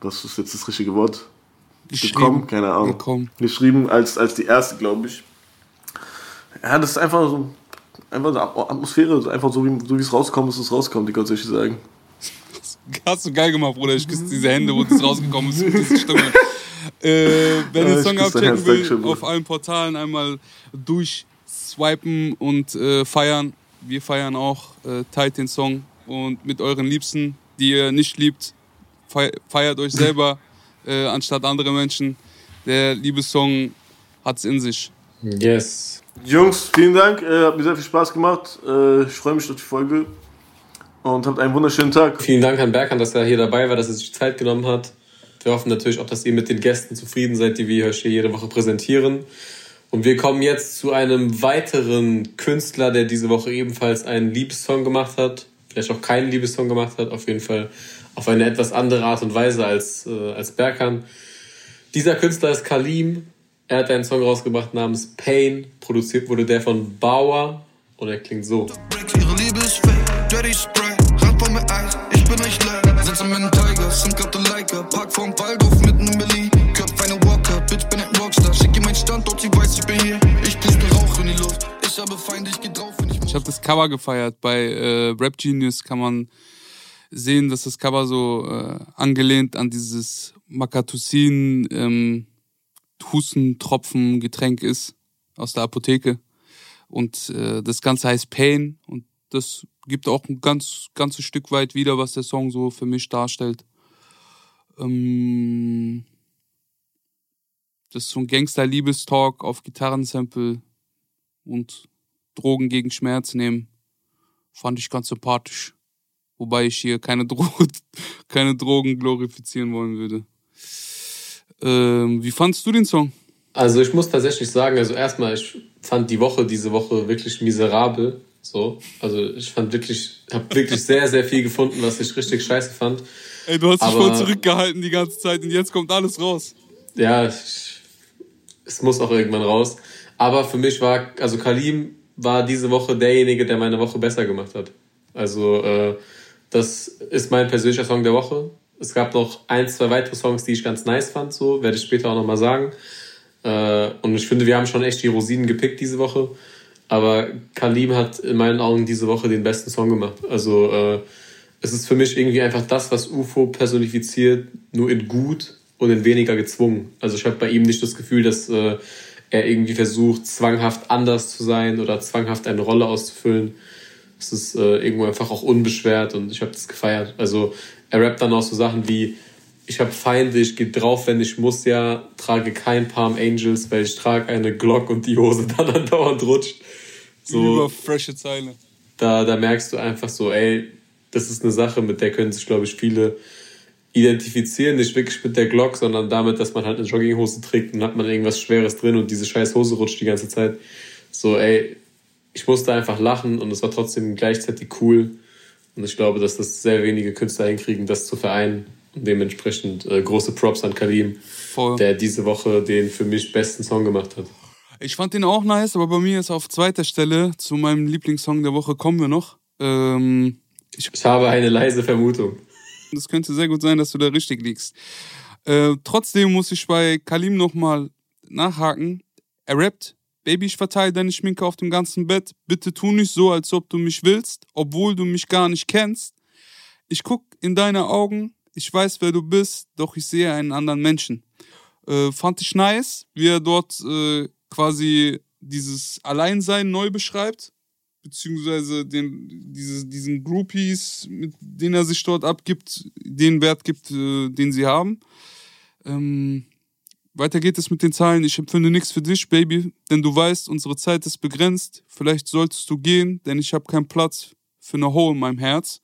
was ist jetzt das richtige Wort? Gekommen, keine Ahnung. Gekommen. Geschrieben als, als die erste, glaube ich. Ja, das ist einfach so, einfach so At- Atmosphäre, einfach so wie so es rauskommt, ist es rauskommt, die Gott soll ich sagen. <laughs> Hast du geil gemacht, Bruder. Ich küsse diese Hände, wo das rausgekommen ist mit dieser Stimme. Äh, wer Ja, den Song abchecken will, auf allen Portalen einmal durchswipen und äh, feiern. Wir feiern auch. Äh, teilt den Song und mit euren Liebsten, die ihr nicht liebt, fei feiert euch selber <laughs> äh, anstatt andere Menschen. Der Liebessong hat's in sich. Yes. Jungs, vielen Dank, äh, hat mir sehr viel Spaß gemacht. Äh, ich freue mich auf die Folge und habt einen wunderschönen Tag. Vielen Dank an Berkan, dass er hier dabei war, dass er sich Zeit genommen hat. Wir hoffen natürlich auch, dass ihr mit den Gästen zufrieden seid, die wir euch hier jede Woche präsentieren. Und wir kommen jetzt zu einem weiteren Künstler, der diese Woche ebenfalls einen Liebessong gemacht hat. Vielleicht auch keinen Liebessong gemacht hat. Auf jeden Fall auf eine etwas andere Art und Weise als, äh, als Berkan. Dieser Künstler ist Kalim. Er hat einen Song rausgebracht namens Pain. Produziert wurde der von Bauer. Und er klingt so. Ich bin nicht leer. Sitze mit Tiger, sind grad der Leica. Park vorm Waldhof mitten in Berlin. Köpf eine Walker, Bitch bin ein Rockstar. Schick ihr meinen Standort, sie weiß, ich bin hier. Ich puste Rauch in die Luft. Ich habe Feinde, ich geh drauf, wenn ich muss. Ich habe das Cover gefeiert. Bei äh, Rap Genius kann man sehen, dass das Cover so äh, angelehnt an dieses Makatusin ähm, Hustentropfen Getränk ist aus der Apotheke. Und äh, das Ganze heißt Pain und das gibt auch ein ganz ganzes Stück weit wieder, was der Song so für mich darstellt. Ähm, das ist so ein Gangster-Liebestalk auf Gitarrensample und Drogen gegen Schmerz nehmen. Fand ich ganz sympathisch. Wobei ich hier keine, <laughs> Dro keine Drogen glorifizieren wollen würde. Ähm, wie fandst du den Song? Also ich muss tatsächlich sagen, also erstmal, ich fand die Woche, diese Woche wirklich miserabel. So, also ich fand wirklich, habe wirklich sehr, sehr viel gefunden, was ich richtig scheiße fand. Ey, du hast dich voll zurückgehalten die ganze Zeit und jetzt kommt alles raus. Ja, ich, es muss auch irgendwann raus. Aber für mich war, also Kalim war diese Woche derjenige, der meine Woche besser gemacht hat. Also äh, das ist mein persönlicher Song der Woche. Es gab noch ein, zwei weitere Songs, die ich ganz nice fand, so werde ich später auch nochmal sagen. Äh, und ich finde, wir haben schon echt die Rosinen gepickt diese Woche. Aber Kalim hat in meinen Augen diese Woche den besten Song gemacht. Also äh, es ist für mich irgendwie einfach das, was UFO personifiziert, nur in gut und in weniger gezwungen. Also ich habe bei ihm nicht das Gefühl, dass äh, er irgendwie versucht, zwanghaft anders zu sein oder zwanghaft eine Rolle auszufüllen. Es ist äh, irgendwo einfach auch unbeschwert und ich habe das gefeiert. Also er rappt dann auch so Sachen wie ich habe Feinde, ich gehe drauf, wenn ich muss, ja, trage kein Palm Angels, weil ich trage eine Glock und die Hose <laughs> dann andauernd rutscht. So, Über frische Zeile. da, da merkst du einfach so, ey, das ist eine Sache, mit der können sich, glaube ich, viele identifizieren. Nicht wirklich mit der Glock, sondern damit, dass man halt eine Jogginghose trägt und hat man irgendwas Schweres drin und diese scheiß Hose rutscht die ganze Zeit. So, ey, ich musste einfach lachen und es war trotzdem gleichzeitig cool. Und ich glaube, dass das sehr wenige Künstler hinkriegen, das zu vereinen. Und dementsprechend äh, große Props an Kalim, Voll. der diese Woche den für mich besten Song gemacht hat. Ich fand den auch nice, aber bei mir ist auf zweiter Stelle zu meinem Lieblingssong der Woche kommen wir noch. Ähm, Ich habe eine leise Vermutung. Das könnte sehr gut sein, dass du da richtig liegst. Äh, trotzdem muss ich bei Kalim nochmal nachhaken. Er rappt, Baby, ich verteile deine Schminke auf dem ganzen Bett. Bitte tu nicht so, als ob du mich willst, obwohl du mich gar nicht kennst. Ich guck in deine Augen, ich weiß, wer du bist, doch ich sehe einen anderen Menschen. Äh, fand ich nice, wie er dort äh, quasi dieses Alleinsein neu beschreibt, beziehungsweise den, dieses, diesen Groupies, mit denen er sich dort abgibt, den Wert gibt, äh, den sie haben. Ähm, weiter geht es mit den Zahlen. Ich empfinde nichts für dich, Baby, denn du weißt, unsere Zeit ist begrenzt. Vielleicht solltest du gehen, denn ich habe keinen Platz für eine Hole in meinem Herz.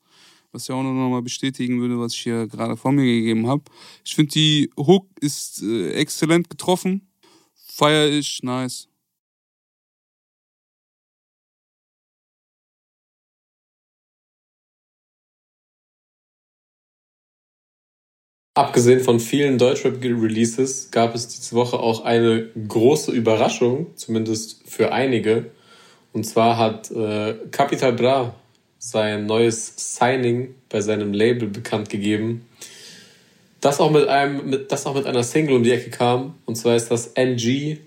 Was ja auch noch mal bestätigen würde, was ich hier gerade vor mir gegeben habe. Ich finde, die Hook ist äh, exzellent getroffen. Feier ich, nice. Abgesehen von vielen Deutschrap-Releases gab es diese Woche auch eine große Überraschung, zumindest für einige. Und zwar hat äh, Capital Bra sein neues Signing bei seinem Label bekannt gegeben. Das auch mit einem, mit, das auch mit einer Single um die Ecke kam. Und zwar ist das NG.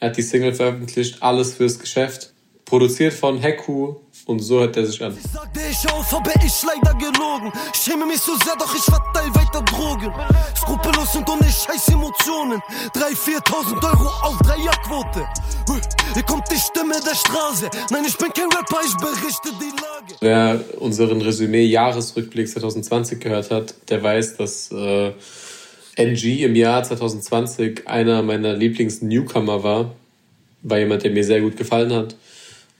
Er hat die Single veröffentlicht, alles fürs Geschäft. Produziert von Heku und so hört er sich an. Ich sagte ich auf, aber ich leider gelogen. Schäme mich so sehr, doch ich verteil weiter Drogen. Skrupellos und ohne scheiß Emotionen. 3.000, 4.000 Euro auf Dreierquote. Hier kommt die Stimme der Straße. Nein, ich bin kein Rapper, ich berichte die Lage. Wer unseren Resümee-Jahresrückblick 2020 gehört hat, der weiß, dass äh, NG im Jahr 2020 einer meiner Lieblings-Newcomer war. War jemand, der mir sehr gut gefallen hat.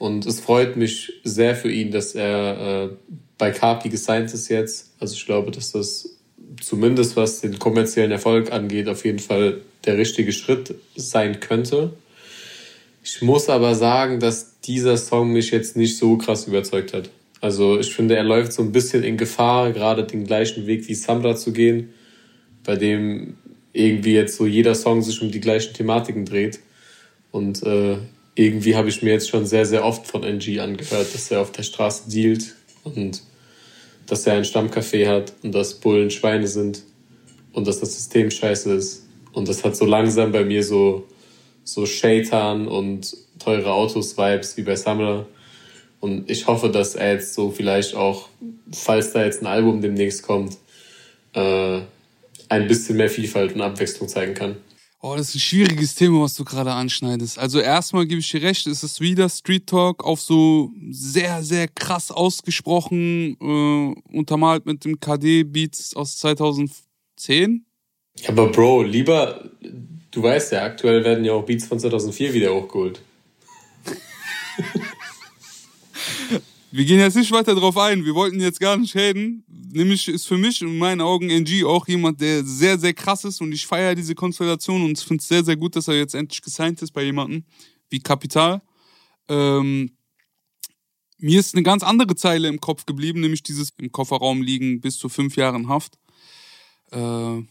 Und es freut mich sehr für ihn, dass er äh, bei Carpi gesigned ist jetzt. Also ich glaube, dass das zumindest was den kommerziellen Erfolg angeht, auf jeden Fall der richtige Schritt sein könnte. Ich muss aber sagen, dass dieser Song mich jetzt nicht so krass überzeugt hat. Also ich finde, er läuft so ein bisschen in Gefahr, gerade den gleichen Weg wie Samra zu gehen, bei dem irgendwie jetzt so jeder Song sich um die gleichen Thematiken dreht. Und äh, irgendwie habe ich mir jetzt schon sehr, sehr oft von NG angehört, dass er auf der Straße dealt und dass er ein Stammcafé hat und dass Bullen Schweine sind und dass das System scheiße ist. Und das hat so langsam bei mir so, so Shaitan und teure Autos-Vibes wie bei Summer. Und ich hoffe, dass er jetzt so vielleicht auch, falls da jetzt ein Album demnächst kommt, äh, ein bisschen mehr Vielfalt und Abwechslung zeigen kann. Oh, das ist ein schwieriges Thema, was du gerade anschneidest. Also erstmal gebe ich dir recht, es ist wieder Street Talk auf so sehr, sehr krass ausgesprochen, äh, untermalt mit dem KD-Beats aus 2010. Aber Bro, lieber, du weißt ja, aktuell werden ja auch Beats von 2004 wieder hochgeholt. <laughs> Wir gehen jetzt nicht weiter drauf ein. Wir wollten jetzt gar nicht reden. Nämlich ist für mich in meinen Augen NG auch jemand, der sehr, sehr krass ist und ich feiere diese Konstellation und finde es sehr, sehr gut, dass er jetzt endlich gesigned ist bei jemandem wie Kapital. Ähm, mir ist eine ganz andere Zeile im Kopf geblieben, nämlich dieses im Kofferraum liegen bis zu fünf Jahren Haft. Äh,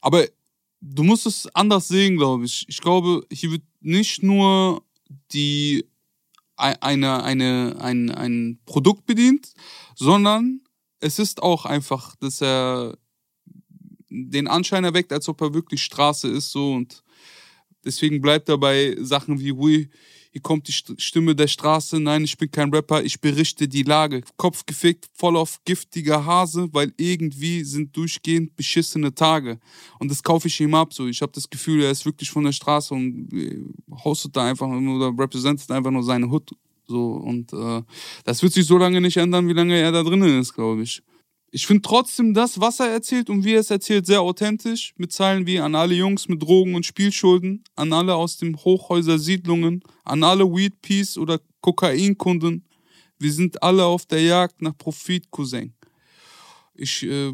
aber du musst es anders sehen, glaube ich. Ich glaube, hier wird nicht nur die eine, eine, ein, ein Produkt bedient, sondern es ist auch einfach, dass er den Anschein erweckt, als ob er wirklich Straße ist, so und deswegen bleibt er bei Sachen wie, hui, hier kommt die Stimme der Straße, nein, ich bin kein Rapper, ich berichte die Lage. Kopf gefickt, voll auf giftiger Hase, weil irgendwie sind durchgehend beschissene Tage. Und das kaufe ich ihm ab, so. Ich habe das Gefühl, er ist wirklich von der Straße und äh, hostet da einfach nur oder representet einfach nur seine Hut. So, und äh, das wird sich so lange nicht ändern, wie lange er da drinnen ist, glaube ich. Ich finde trotzdem das, was er erzählt und wie er es erzählt, sehr authentisch. Mit Zeilen wie an alle Jungs mit Drogen und Spielschulden, an alle aus den Hochhäuser-Siedlungen, an alle Weed Peace oder Kokainkunden. Wir sind alle auf der Jagd nach Profit, Cousin. Ich äh,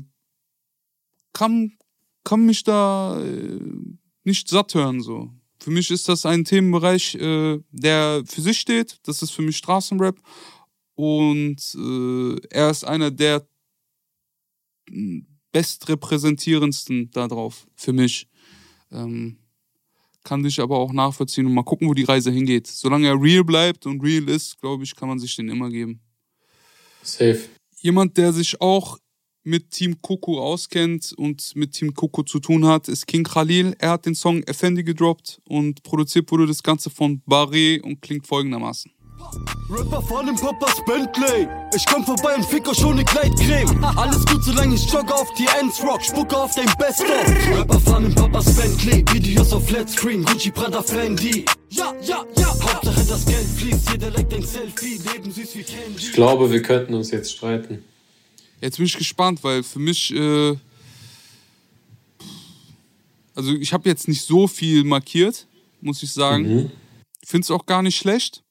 kann, kann mich da äh, nicht satt hören, so. Für mich ist das ein Themenbereich, äh, der für sich steht. Das ist für mich Straßenrap. Und äh, er ist einer der bestrepräsentierendsten da drauf, für mich. Ähm, kann dich aber auch nachvollziehen und mal gucken, wo die Reise hingeht. Solange er real bleibt und real ist, glaube ich, kann man sich den immer geben. Safe. Jemand, der sich auch mit Team Coco auskennt und mit Team Coco zu tun hat, ist King Khalil. Er hat den Song Effendi gedroppt und produziert wurde das Ganze von Barre und klingt folgendermaßen. Rapper fahren im Papas Bentley. Ich komm vorbei und fick euch ohne Gleitcreme. <laughs> Alles gut, solange ich jogge auf die Ends Rock. Spucke auf dein Best-of. Rapper fahren im Papas Bentley. Videos auf Flatscreen. Gucci, Prada, Fendi. Ja, ja, ja. Hauptsache das Geld fließt. Jeder liked ein Selfie. Leben süß wie Candy. Ich glaube, wir könnten uns jetzt streiten. Jetzt bin ich gespannt, weil für mich, äh, also ich habe jetzt nicht so viel markiert, muss ich sagen. Mhm. Finde es auch gar nicht schlecht.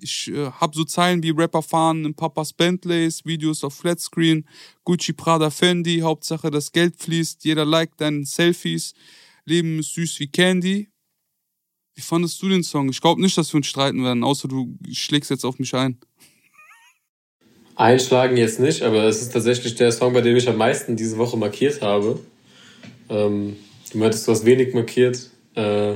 Ich äh, habe so Zeilen wie Rapper fahren in Papas Bentleys, Videos auf Flatscreen, Gucci, Prada, Fendi, Hauptsache das Geld fließt, jeder liked deine Selfies, Leben ist süß wie Candy. Wie fandest du den Song? Ich glaube nicht, dass wir uns streiten werden, außer du schlägst jetzt auf mich ein. Einschlagen jetzt nicht, aber es ist tatsächlich der Song, bei dem ich am meisten diese Woche markiert habe. Ähm, du meintest, du hast wenig markiert. Äh,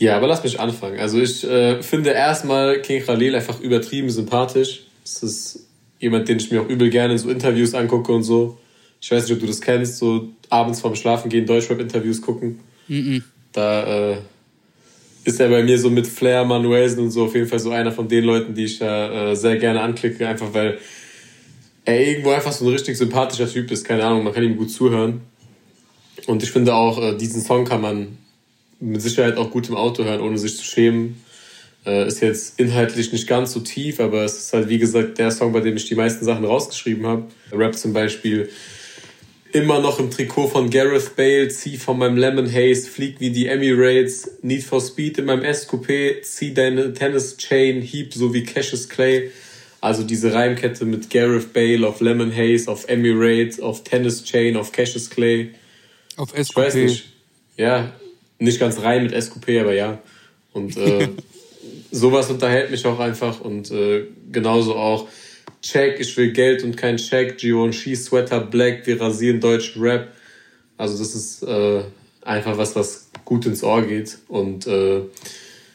ja, aber lass mich anfangen. Also ich äh, finde erstmal King Khalil einfach übertrieben sympathisch. Das ist jemand, den ich mir auch übel gerne in so Interviews angucke und so. Ich weiß nicht, ob du das kennst, so abends vorm Schlafen gehen, Deutschrap-Interviews gucken. Mhm. Da äh, ist er bei mir so mit Flair, Manuelsen und so auf jeden Fall so einer von den Leuten, die ich da äh, sehr gerne anklicke, einfach weil er irgendwo einfach so ein richtig sympathischer Typ ist. Keine Ahnung, man kann ihm gut zuhören. Und ich finde auch, äh, diesen Song kann man mit Sicherheit auch gut im Auto hören, ohne sich zu schämen. Äh, ist jetzt inhaltlich nicht ganz so tief, aber es ist halt, wie gesagt, der Song, bei dem ich die meisten Sachen rausgeschrieben habe. Rap zum Beispiel immer noch im Trikot von Gareth Bale, zieh von meinem Lemon Haze, flieg wie die Emirates, Need for Speed in meinem S-Coupé, zieh deine Tennis-Chain, hieb so wie Cassius Clay. Also diese Reimkette mit Gareth Bale auf Lemon Haze, auf Emirates, auf Tennis Chain, auf Cassius Clay. Auf Ich weiß nicht. Ja, nicht ganz rein mit S-Coupé, aber ja. Und äh, <laughs> sowas unterhält mich auch einfach und äh, genauso auch Check, ich will Geld und kein Check, Givenchy, Sweater, Black, wir rasieren deutschen Rap. Also das ist äh, einfach was, was gut ins Ohr geht. Und äh,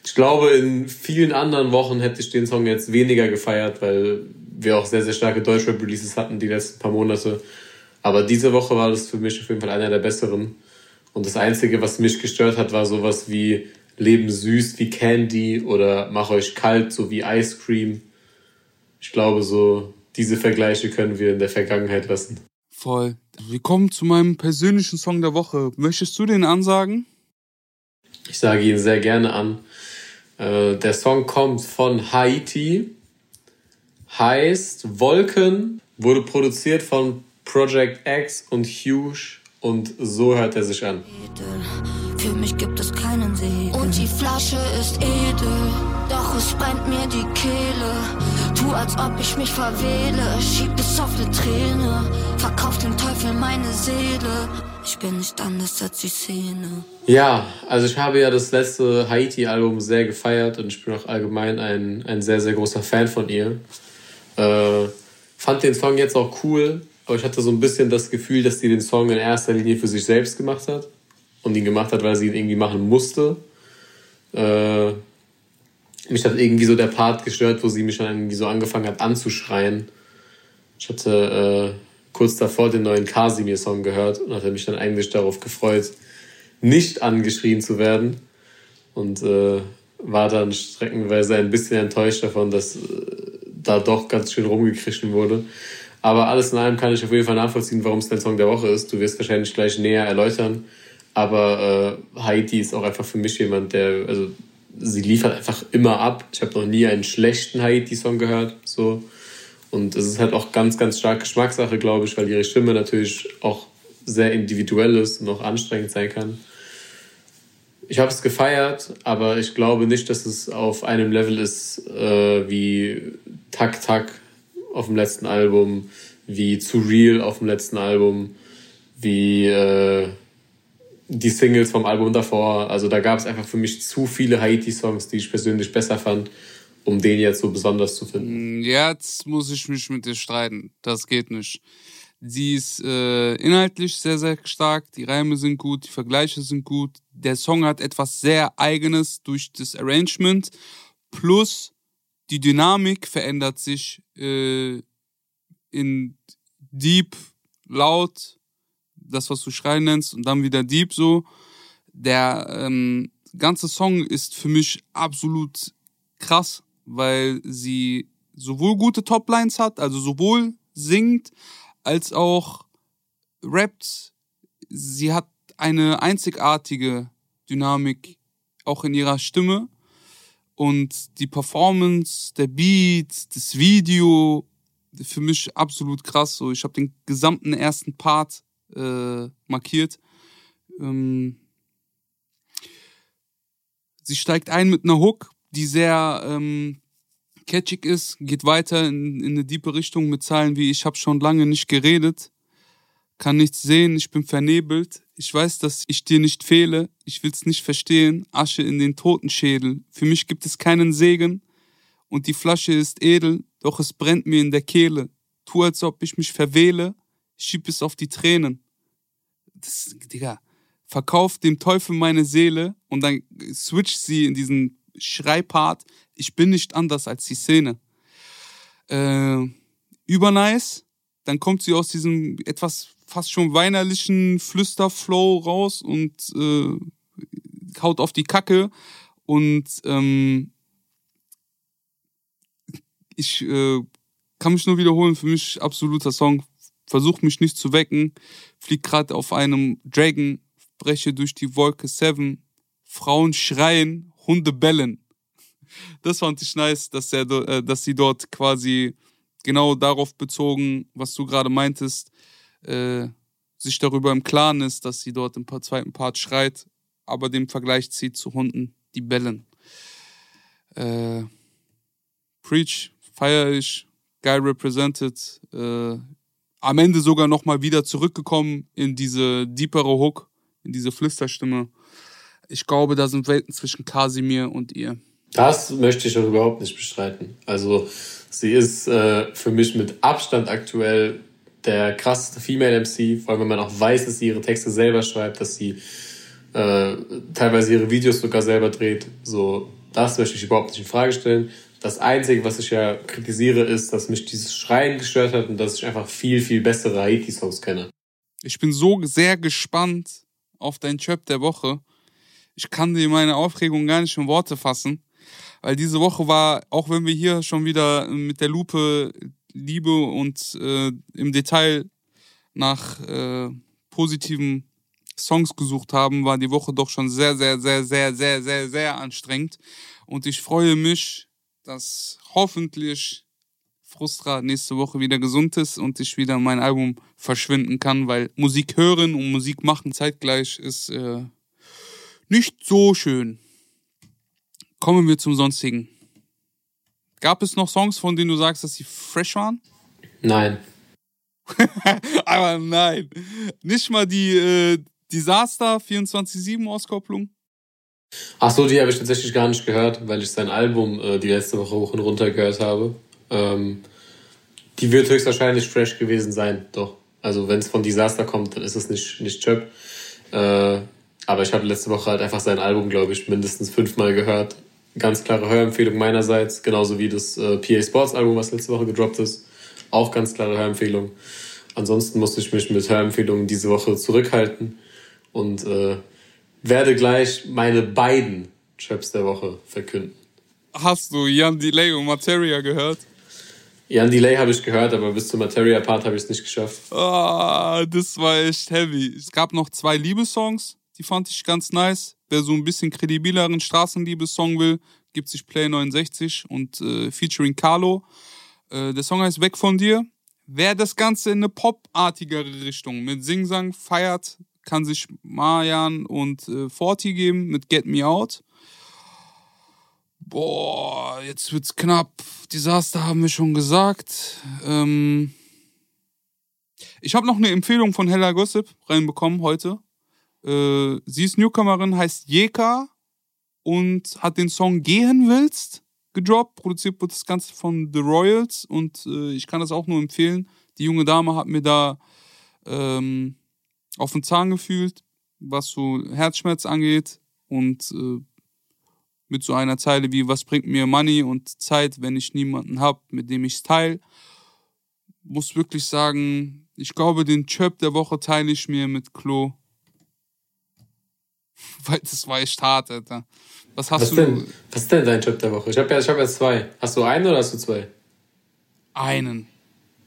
ich glaube, in vielen anderen Wochen hätte ich den Song jetzt weniger gefeiert, weil wir auch sehr, sehr starke Deutschrap-Releases hatten die letzten paar Monate. Aber diese Woche war das für mich auf jeden Fall einer der besseren. Und das Einzige, was mich gestört hat, war sowas wie Leben süß wie Candy oder Mach euch kalt, so wie Ice Cream. Ich glaube, so diese Vergleiche können wir in der Vergangenheit lassen. Voll. Wir kommen zu meinem persönlichen Song der Woche. Möchtest du den ansagen? Ich sage ihn sehr gerne an. Äh, der Song kommt von Haiti, heißt Wolken, wurde produziert von Project X und Huge und so hört er sich an. Für mich gibt es keinen Segen. Und die Flasche ist edel, doch es brennt mir die Kehle. Tu, als ob ich mich verwähle, schieb es auf eine Träne. Verkauf dem Teufel meine Seele. Ich bin nicht anders als die Szene. Ja, also ich habe ja das letzte Haiti-Album sehr gefeiert und ich bin auch allgemein ein, ein sehr, sehr großer Fan von ihr. Äh, fand den Song jetzt auch cool, aber ich hatte so ein bisschen das Gefühl, dass sie den Song in erster Linie für sich selbst gemacht hat und ihn gemacht hat, weil sie ihn irgendwie machen musste. Äh, mich hat irgendwie so der Part gestört, wo sie mich dann irgendwie so angefangen hat anzuschreien. Ich hatte äh, kurz davor den neuen Casimir-Song gehört und hatte mich dann eigentlich darauf gefreut, nicht angeschrien zu werden. Und äh, war dann streckenweise ein bisschen enttäuscht davon, dass äh, da doch ganz schön rumgekrischen wurde. Aber alles in allem kann ich auf jeden Fall nachvollziehen, warum es dein Song der Woche ist. Du wirst wahrscheinlich gleich näher erläutern. Aber äh, Heidi ist auch einfach für mich jemand, der, also sie liefert einfach immer ab. Ich habe noch nie einen schlechten Haiti-Song gehört. So. Und es ist halt auch ganz, ganz stark Geschmackssache, glaube ich, weil ihre Stimme natürlich auch sehr individuell ist und auch anstrengend sein kann. Ich habe es gefeiert, aber ich glaube nicht, dass es auf einem Level ist äh, wie Tak Tak auf dem letzten Album, wie Zu Real auf dem letzten Album, wie äh, die Singles vom Album davor. Also da gab es einfach für mich zu viele Haiti-Songs, die ich persönlich besser fand, um den jetzt so besonders zu finden. Jetzt muss ich mich mit dir streiten. Das geht nicht. Sie ist äh, inhaltlich sehr, sehr stark. Die Reime sind gut, die Vergleiche sind gut. Der Song hat etwas sehr Eigenes durch das Arrangement. Plus die Dynamik verändert sich äh, in Deep, laut, das, was du schreien nennst, und dann wieder Deep so. Der ähm, ganze Song ist für mich absolut krass. weil sie sowohl gute Toplines hat, also sowohl singt als auch rappt. Sie hat eine einzigartige Dynamik auch in ihrer Stimme und die Performance, der Beat, das Video, für mich absolut krass. So, ich habe den gesamten ersten Part äh, markiert. Ähm, sie steigt ein mit einer Hook, die sehr ähm, catchig ist, geht weiter in, in eine diepe Richtung mit Zeilen wie ich habe schon lange nicht geredet, kann nichts sehen, ich bin vernebelt, ich weiß, dass ich dir nicht fehle, ich will's nicht verstehen, Asche in den Totenschädel, für mich gibt es keinen Segen. Und die Flasche ist edel, doch es brennt mir in der Kehle, tu als ob ich mich verwähle, schieb es auf die Tränen. Das, Digga, verkauf dem Teufel meine Seele und dann switcht sie in diesen Schreipart, ich bin nicht anders als die Szene. Äh, übernice, dann kommt sie aus diesem etwas fast schon weinerlichen Flüsterflow raus und äh, haut auf die Kacke und ähm, ich äh, kann mich nur wiederholen, für mich absoluter Song. Versuch mich nicht zu wecken, flieg gerade auf einem Dragon, breche durch die Wolke 7, Frauen schreien, Hunde bellen. Das fand ich nice, dass, er, äh, dass sie dort quasi genau darauf bezogen, was du gerade meintest, äh, sich darüber im Klaren ist, dass sie dort im zweiten Part schreit, aber den Vergleich zieht zu Hunden, die bellen. Äh, Preach, feier ich, geil represented. Äh, am Ende sogar nochmal wieder zurückgekommen in diese deepere Hook, in diese Flüsterstimme. Ich glaube, da sind Welten zwischen Kasimir und ihr. Das möchte ich auch überhaupt nicht bestreiten. Also sie ist äh, für mich mit Abstand aktuell der krasseste Female MC, vor allem wenn man auch weiß, dass sie ihre Texte selber schreibt, dass sie äh, teilweise ihre Videos sogar selber dreht. So, das möchte ich überhaupt nicht in Frage stellen. Das Einzige, was ich ja kritisiere, ist, dass mich dieses Schreien gestört hat und dass ich einfach viel, viel bessere Haiti-Songs kenne. Ich bin so sehr gespannt auf dein Trap der Woche. Ich kann dir meine Aufregung gar nicht in Worte fassen, weil diese Woche war, auch wenn wir hier schon wieder mit der Lupe Liebe und äh, im Detail nach äh, positiven Songs gesucht haben, war die Woche doch schon sehr, sehr, sehr, sehr, sehr, sehr, sehr anstrengend. Und ich freue mich, dass hoffentlich Frustra nächste Woche wieder gesund ist und ich wieder mein Album verschwinden kann, weil Musik hören und Musik machen zeitgleich ist äh, nicht so schön. Kommen wir zum Sonstigen. Gab es noch Songs, von denen du sagst, dass sie fresh waren? Nein. <laughs> Aber nein. Nicht mal die äh, Disaster 24-7 Auskopplung? Ach so, die habe ich tatsächlich gar nicht gehört, weil ich sein Album äh, die letzte Woche hoch und runter gehört habe. Ähm, die wird höchstwahrscheinlich fresh gewesen sein, doch. Also wenn es von Disaster kommt, dann ist es nicht, nicht Chöp. Äh, aber ich habe letzte Woche halt einfach sein Album, glaube ich, mindestens fünfmal gehört. Ganz klare Hörempfehlung meinerseits, genauso wie das äh, PA Sports Album, was letzte Woche gedroppt ist. Auch ganz klare Hörempfehlung. Ansonsten musste ich mich mit Hörempfehlungen diese Woche zurückhalten und äh, werde gleich meine beiden Traps der Woche verkünden. Hast du Jan Delay und Materia gehört? Jan Delay habe ich gehört, aber bis zum Materia-Part habe ich es nicht geschafft. Ah, das war echt heavy. Es gab noch zwei Liebessongs, die fand ich ganz nice. Wer so ein bisschen kredibileren Straßenliebessong will, gibt sich Play 69 und äh, featuring Carlo. Äh, der Song heißt Weg von dir. Wer das Ganze in eine popartigere Richtung mit Singsang feiert, kann sich Marjan und äh, Forti geben mit Get Me Out. Boah, jetzt wird's knapp. Desaster haben wir schon gesagt. Ähm ich habe noch eine Empfehlung von Hella Gossip reinbekommen heute. Äh, sie ist Newcomerin, heißt Jeka und hat den Song Gehen willst gedroppt. Produziert wird das Ganze von The Royals und äh, ich kann das auch nur empfehlen. Die junge Dame hat mir da ähm, auf den Zahn gefühlt, was so Herzschmerz angeht und äh, mit so einer Zeile wie was bringt mir Money und Zeit, wenn ich niemanden hab, mit dem ich's teil. Muss wirklich sagen, ich glaube, den Chirp der Woche teile ich mir mit Klo. <laughs> Weil das war echt hart, Alter. Was hast Was du? denn? Was ist denn dein Trap der Woche? Ich habe ja, ich hab ja zwei. Hast du einen oder hast du zwei? Einen.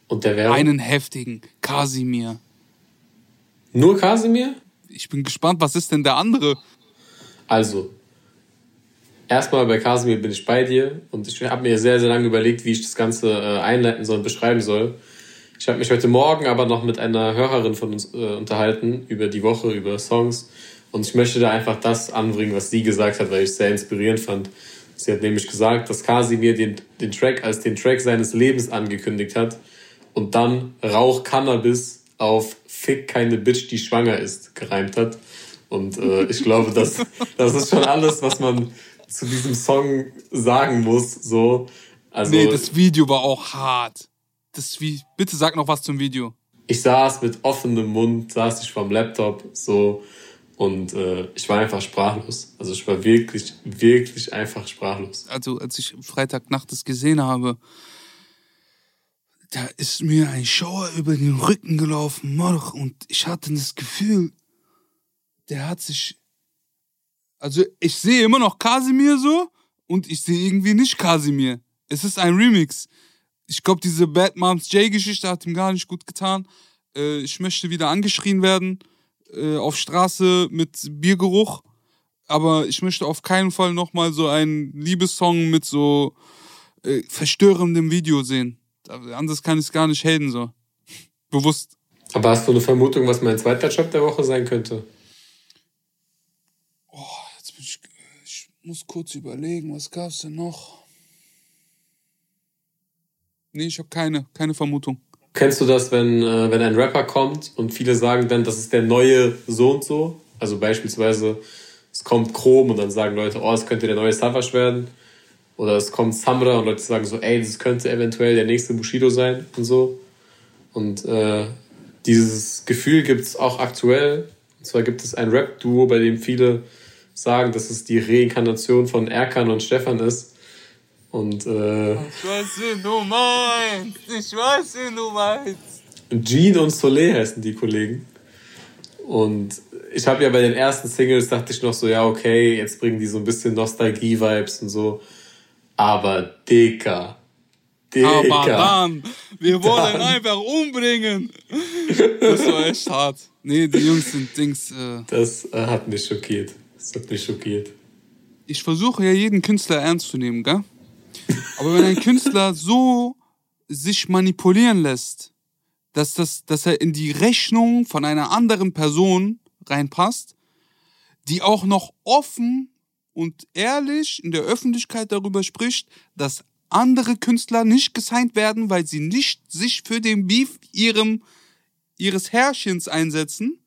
Und der wäre? Einen heftigen. Kasimir. Nur Kasimir? Ich bin gespannt, was ist denn der andere? Also, erstmal bei Kasimir bin ich bei dir und ich habe mir sehr, sehr lange überlegt, wie ich das Ganze äh, einleiten soll und beschreiben soll. Ich habe mich heute Morgen aber noch mit einer Hörerin von uns äh, unterhalten über die Woche, über Songs und ich möchte da einfach das anbringen, was sie gesagt hat, weil ich es sehr inspirierend fand. Sie hat nämlich gesagt, dass Kasimir den, den Track als den Track seines Lebens angekündigt hat und dann Rauch Cannabis auf Fick keine Bitch, die schwanger ist, gereimt hat. Und äh, ich glaube, das, das ist schon alles, was man zu diesem Song sagen muss. So. Also, nee, das Video war auch hart. Das wie Bitte sag noch was zum Video. ich saß mit offenem Mund, saß ich vorm Laptop, so. Und äh, ich war einfach sprachlos. Also ich war wirklich, wirklich einfach sprachlos. Also, als ich Freitagnacht das gesehen habe, da ist mir ein Schauer über den Rücken gelaufen, Morch, und ich hatte das Gefühl, der hat sich. Also, ich sehe immer noch Kasimir so und ich sehe irgendwie nicht Kasimir. Es ist ein Remix. Ich glaube, diese Bad Moms J-Geschichte hat ihm gar nicht gut getan. Äh, ich möchte wieder angeschrien werden äh, auf Straße mit Biergeruch. Aber ich möchte auf keinen Fall nochmal so einen Liebessong mit so äh, verstörendem Video sehen. Anders kann ich es gar nicht haten, so. Bewusst. Aber hast du eine Vermutung, was mein zweiter Job der Woche sein könnte? Jetzt bin ich, ich muss kurz überlegen, was gab's denn noch? Nee, ich habe keine, keine Vermutung. Kennst du das, wenn, äh, wenn ein Rapper kommt und viele sagen dann, das ist der neue so und so? Also beispielsweise, es kommt Chrom und dann sagen Leute, oh, es könnte der neue Savage werden. Oder es kommt Samra und Leute sagen so, ey, das könnte eventuell der nächste Bushido sein und so. Und äh, dieses Gefühl gibt es auch aktuell. Und zwar gibt es ein Rap-Duo, bei dem viele sagen, dass es die Reinkarnation von Erkan und Stefan ist. Und äh, Ich weiß, wen du meinst. Ich weiß, wen du meinst. Jean und Soleil heißen die Kollegen. Und ich habe ja bei den ersten Singles dachte ich noch so, ja, okay, jetzt bringen die so ein bisschen Nostalgie-Vibes und so. Aber Dicker. Aber Dicker. dann, wir wollen Dann. einfach umbringen. Das war echt hart. Nee, die Jungs sind Dings. Äh, Das äh, hat mich schockiert. Das hat mich schockiert. ich versuche ja jeden Künstler ernst zu nehmen, gell? Aber wenn ein Künstler so sich manipulieren lässt, dass, das, dass er in die Rechnung von einer anderen Person reinpasst, die auch noch offen und ehrlich in der Öffentlichkeit darüber spricht, dass andere Künstler nicht gesigned werden, weil sie nicht sich für den Beef ihrem, ihres Herrchens einsetzen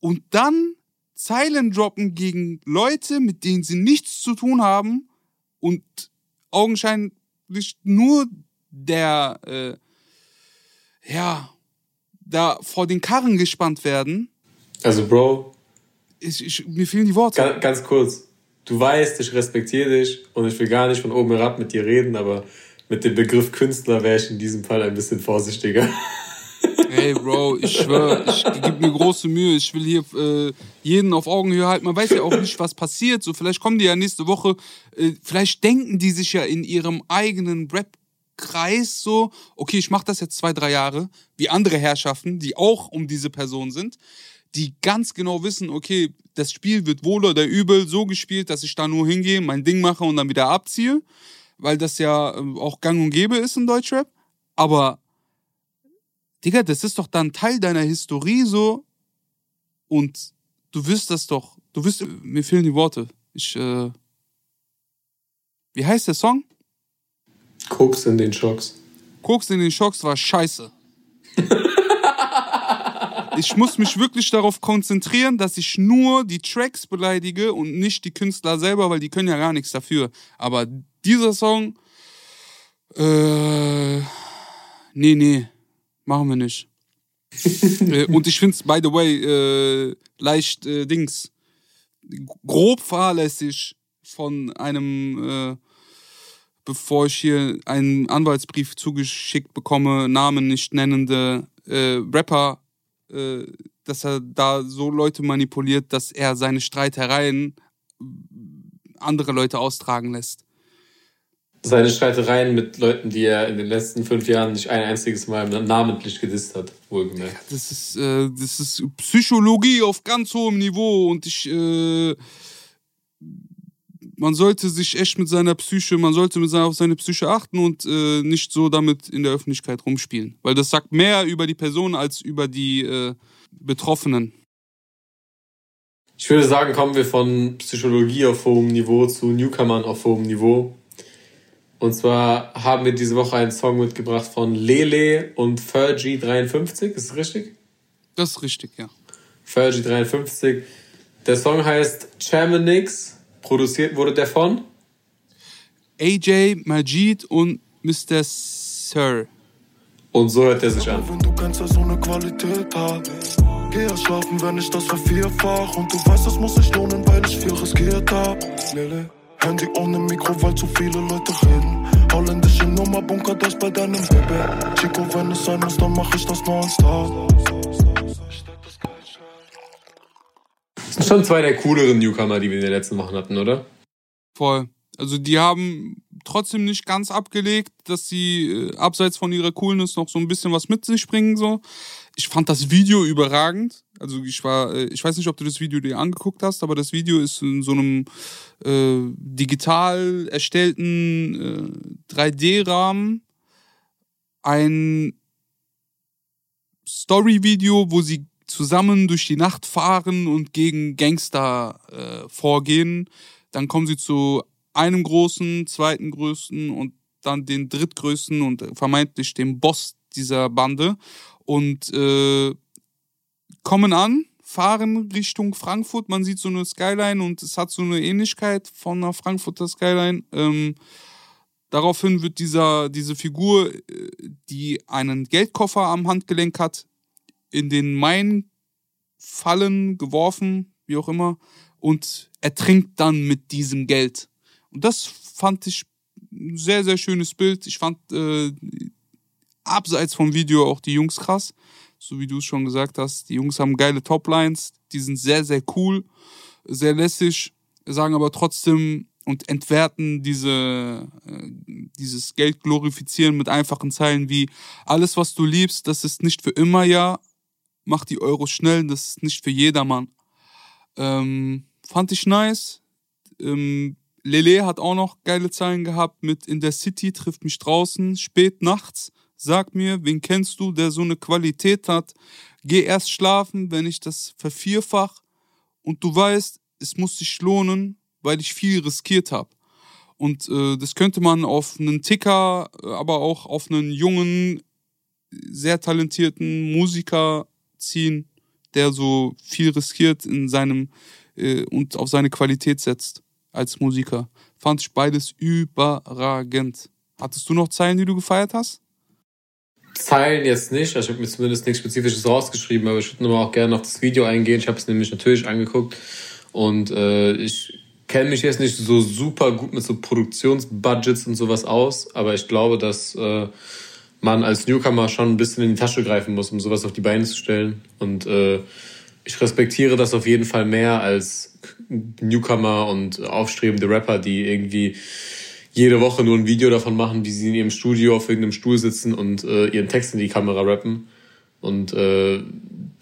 und dann Zeilen droppen gegen Leute, mit denen sie nichts zu tun haben und augenscheinlich nur der, äh, ja, da vor den Karren gespannt werden. Also, Bro, Ich, ich, mir fehlen die Worte. ganz, ganz kurz. Du weißt, ich respektiere dich und ich will gar nicht von oben herab mit dir reden, aber mit dem Begriff Künstler wäre ich in diesem Fall ein bisschen vorsichtiger. <laughs> Ey, Bro, ich schwöre, ich gebe mir große Mühe. Ich will hier äh, jeden auf Augenhöhe halten. Man weiß ja auch nicht, was passiert. So, vielleicht kommen die ja nächste Woche. Äh, vielleicht denken die sich ja in ihrem eigenen Rap-Kreis so, okay, ich mache das jetzt zwei, drei Jahre, wie andere Herrschaften, die auch um diese Person sind, die ganz genau wissen, okay, das Spiel wird wohl oder übel so gespielt, dass ich da nur hingehe, mein Ding mache und dann wieder abziehe, weil das ja äh, auch gang und gäbe ist in Deutschrap. Aber Digga, das ist doch dann Teil deiner Historie so und du wirst das doch, du wirst, mir fehlen die Worte. Ich, äh, wie heißt der Song? Koks in den Schocks. Koks in den Schocks war scheiße. <laughs> ich muss mich wirklich darauf konzentrieren, dass ich nur die Tracks beleidige und nicht die Künstler selber, weil die können ja gar nichts dafür. Aber dieser Song, äh, nee, nee, machen wir nicht. <laughs> äh, und ich find's, by the way, äh, leicht äh, Dings, grob fahrlässig von einem, äh, bevor ich hier einen Anwaltsbrief zugeschickt bekomme, Namen nicht nennende äh, Rapper, dass er da so Leute manipuliert, dass er seine Streitereien andere Leute austragen lässt. Seine Streitereien mit Leuten, die er in den letzten fünf Jahren nicht ein einziges Mal namentlich gedisst hat, wohlgemerkt. Das ist, äh, das ist Psychologie auf ganz hohem Niveau und ich, äh, man sollte sich echt mit seiner Psyche, man sollte mit seiner, auf seine Psyche achten und äh, nicht so damit in der Öffentlichkeit rumspielen. Weil das sagt mehr über die Person als über die äh, Betroffenen. Ich würde sagen, kommen wir von Psychologie auf hohem Niveau zu Newcomern auf hohem Niveau. Und zwar haben wir diese Woche einen Song mitgebracht von Lele und Fergie53. Ist das richtig? Das ist richtig, ja. Fergie53. Der Song heißt Chamonix. Produziert wurde der von AJ, Majid und Mr. Sir. Und so hört er sich an. Wenn du kennst, dass so eine Qualität hat. Geh ja schlafen, wenn ich das vervierfach. Und du weißt, das muss sich lohnen, weil ich viel riskiert hab. Lele, Handy ohne Mikro, weil zu viele Leute reden. Holländische Nummer, bunker das bei deinem Baby. Chico, wenn es sein muss, dann mach ich das nonstop. Sind schon zwei der cooleren Newcomer, die wir in den letzten Wochen hatten, oder? Voll. Also die haben trotzdem nicht ganz abgelegt, dass sie äh, abseits von ihrer Coolness noch so ein bisschen was mit sich bringen. So. Ich fand das Video überragend. Also ich war, äh, ich weiß nicht, ob du das Video dir angeguckt hast, aber das Video ist in so einem äh, digital erstellten äh, 3D-Rahmen ein Story-Video, wo sie zusammen durch die Nacht fahren und gegen Gangster äh, vorgehen. Dann kommen sie zu einem großen, zweiten größten und dann den drittgrößten und vermeintlich dem Boss dieser Bande und äh, kommen an, fahren Richtung Frankfurt. Man sieht so eine Skyline und es hat so eine Ähnlichkeit von einer Frankfurter Skyline. Ähm, daraufhin wird dieser, diese Figur, äh, die einen Geldkoffer am Handgelenk hat, in den Main fallen, geworfen, wie auch immer, und ertrinkt dann mit diesem Geld. Und das fand ich ein sehr, sehr schönes Bild. Ich fand äh, abseits vom Video auch die Jungs krass. So wie du es schon gesagt hast. Die Jungs haben geile Toplines. Die sind sehr, sehr cool, sehr lässig, sagen aber trotzdem und entwerten diese, äh, dieses Geld glorifizieren mit einfachen Zeilen wie alles, was du liebst, das ist nicht für immer, ja. Mach die Euros schnell, das ist nicht für jedermann. Ähm, fand ich nice. Ähm, Lele hat auch noch geile Zeilen gehabt mit In der City trifft mich draußen, spät nachts. Sag mir, wen kennst du, der so eine Qualität hat? Geh erst schlafen, wenn ich das vervierfach. Und du weißt, es muss sich lohnen, weil ich viel riskiert habe. Und äh, das könnte man auf einen Ticker, aber auch auf einen jungen, sehr talentierten Musiker ziehen, der so viel riskiert in seinem äh, und auf seine Qualität setzt als Musiker. Fand ich beides überragend. Hattest du noch Zeilen, die du gefeiert hast? Zeilen jetzt nicht, also ich habe mir zumindest nichts Spezifisches rausgeschrieben, aber ich würde nochmal auch gerne auf das Video eingehen. Ich habe es nämlich natürlich angeguckt und äh, ich kenne mich jetzt nicht so super gut mit so Produktionsbudgets und sowas aus, aber ich glaube, dass äh, man als Newcomer schon ein bisschen in die Tasche greifen muss, um sowas auf die Beine zu stellen. Und äh, ich respektiere das auf jeden Fall mehr als Newcomer und aufstrebende Rapper, die irgendwie jede Woche nur ein Video davon machen, wie sie in ihrem Studio auf irgendeinem Stuhl sitzen und äh, ihren Text in die Kamera rappen. Und äh,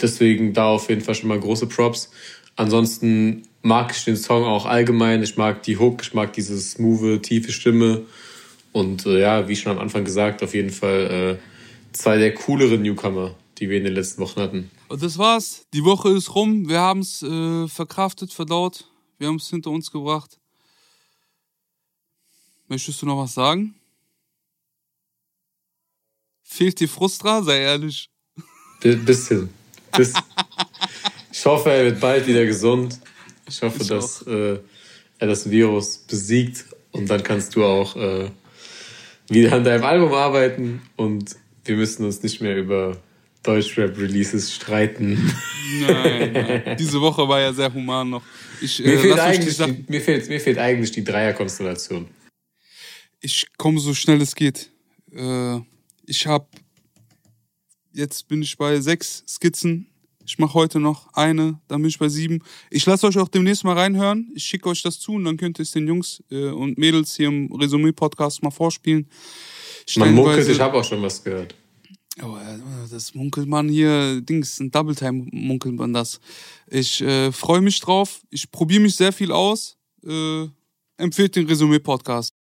deswegen da auf jeden Fall schon mal große Props. Ansonsten mag ich den Song auch allgemein. Ich mag die Hook, ich mag diese smooth, tiefe Stimme. Und äh, ja, wie schon am Anfang gesagt, auf jeden Fall äh, zwei der cooleren Newcomer, die wir in den letzten Wochen hatten. Und das war's. Die Woche ist rum. Wir haben es äh, verkraftet, verdaut. Wir haben es hinter uns gebracht. Möchtest du noch was sagen? Fehlt dir Frustra? Sei ehrlich. Ein bisschen. Bis, <laughs> ich hoffe, er wird bald wieder gesund. Ich hoffe, Ich dass äh, er das Virus besiegt und dann kannst du auch äh, wieder an deinem Album arbeiten und wir müssen uns nicht mehr über Deutschrap-Releases streiten. Nein, nein. <laughs> Diese Woche war ja sehr human noch. Ich, Mir, äh, fehlt eigentlich die, mir, fehlt, mir fehlt eigentlich die Dreierkonstellation. ich komme so schnell es geht. Äh, ich habe jetzt bin ich bei sechs Skizzen Ich mache heute noch eine, dann bin ich bei sieben. Ich lasse euch auch demnächst mal reinhören. Ich schicke euch das zu und dann könnt ihr es den Jungs äh, und Mädels hier im Resümee-Podcast mal vorspielen. Man munkelt, ich habe auch schon was gehört. Oh, das munkelt man hier, Dings, ein Double Time munkelt man das. Ich äh, freue mich drauf. Ich probiere mich sehr viel aus. Äh, empfehlt den Resümee-Podcast.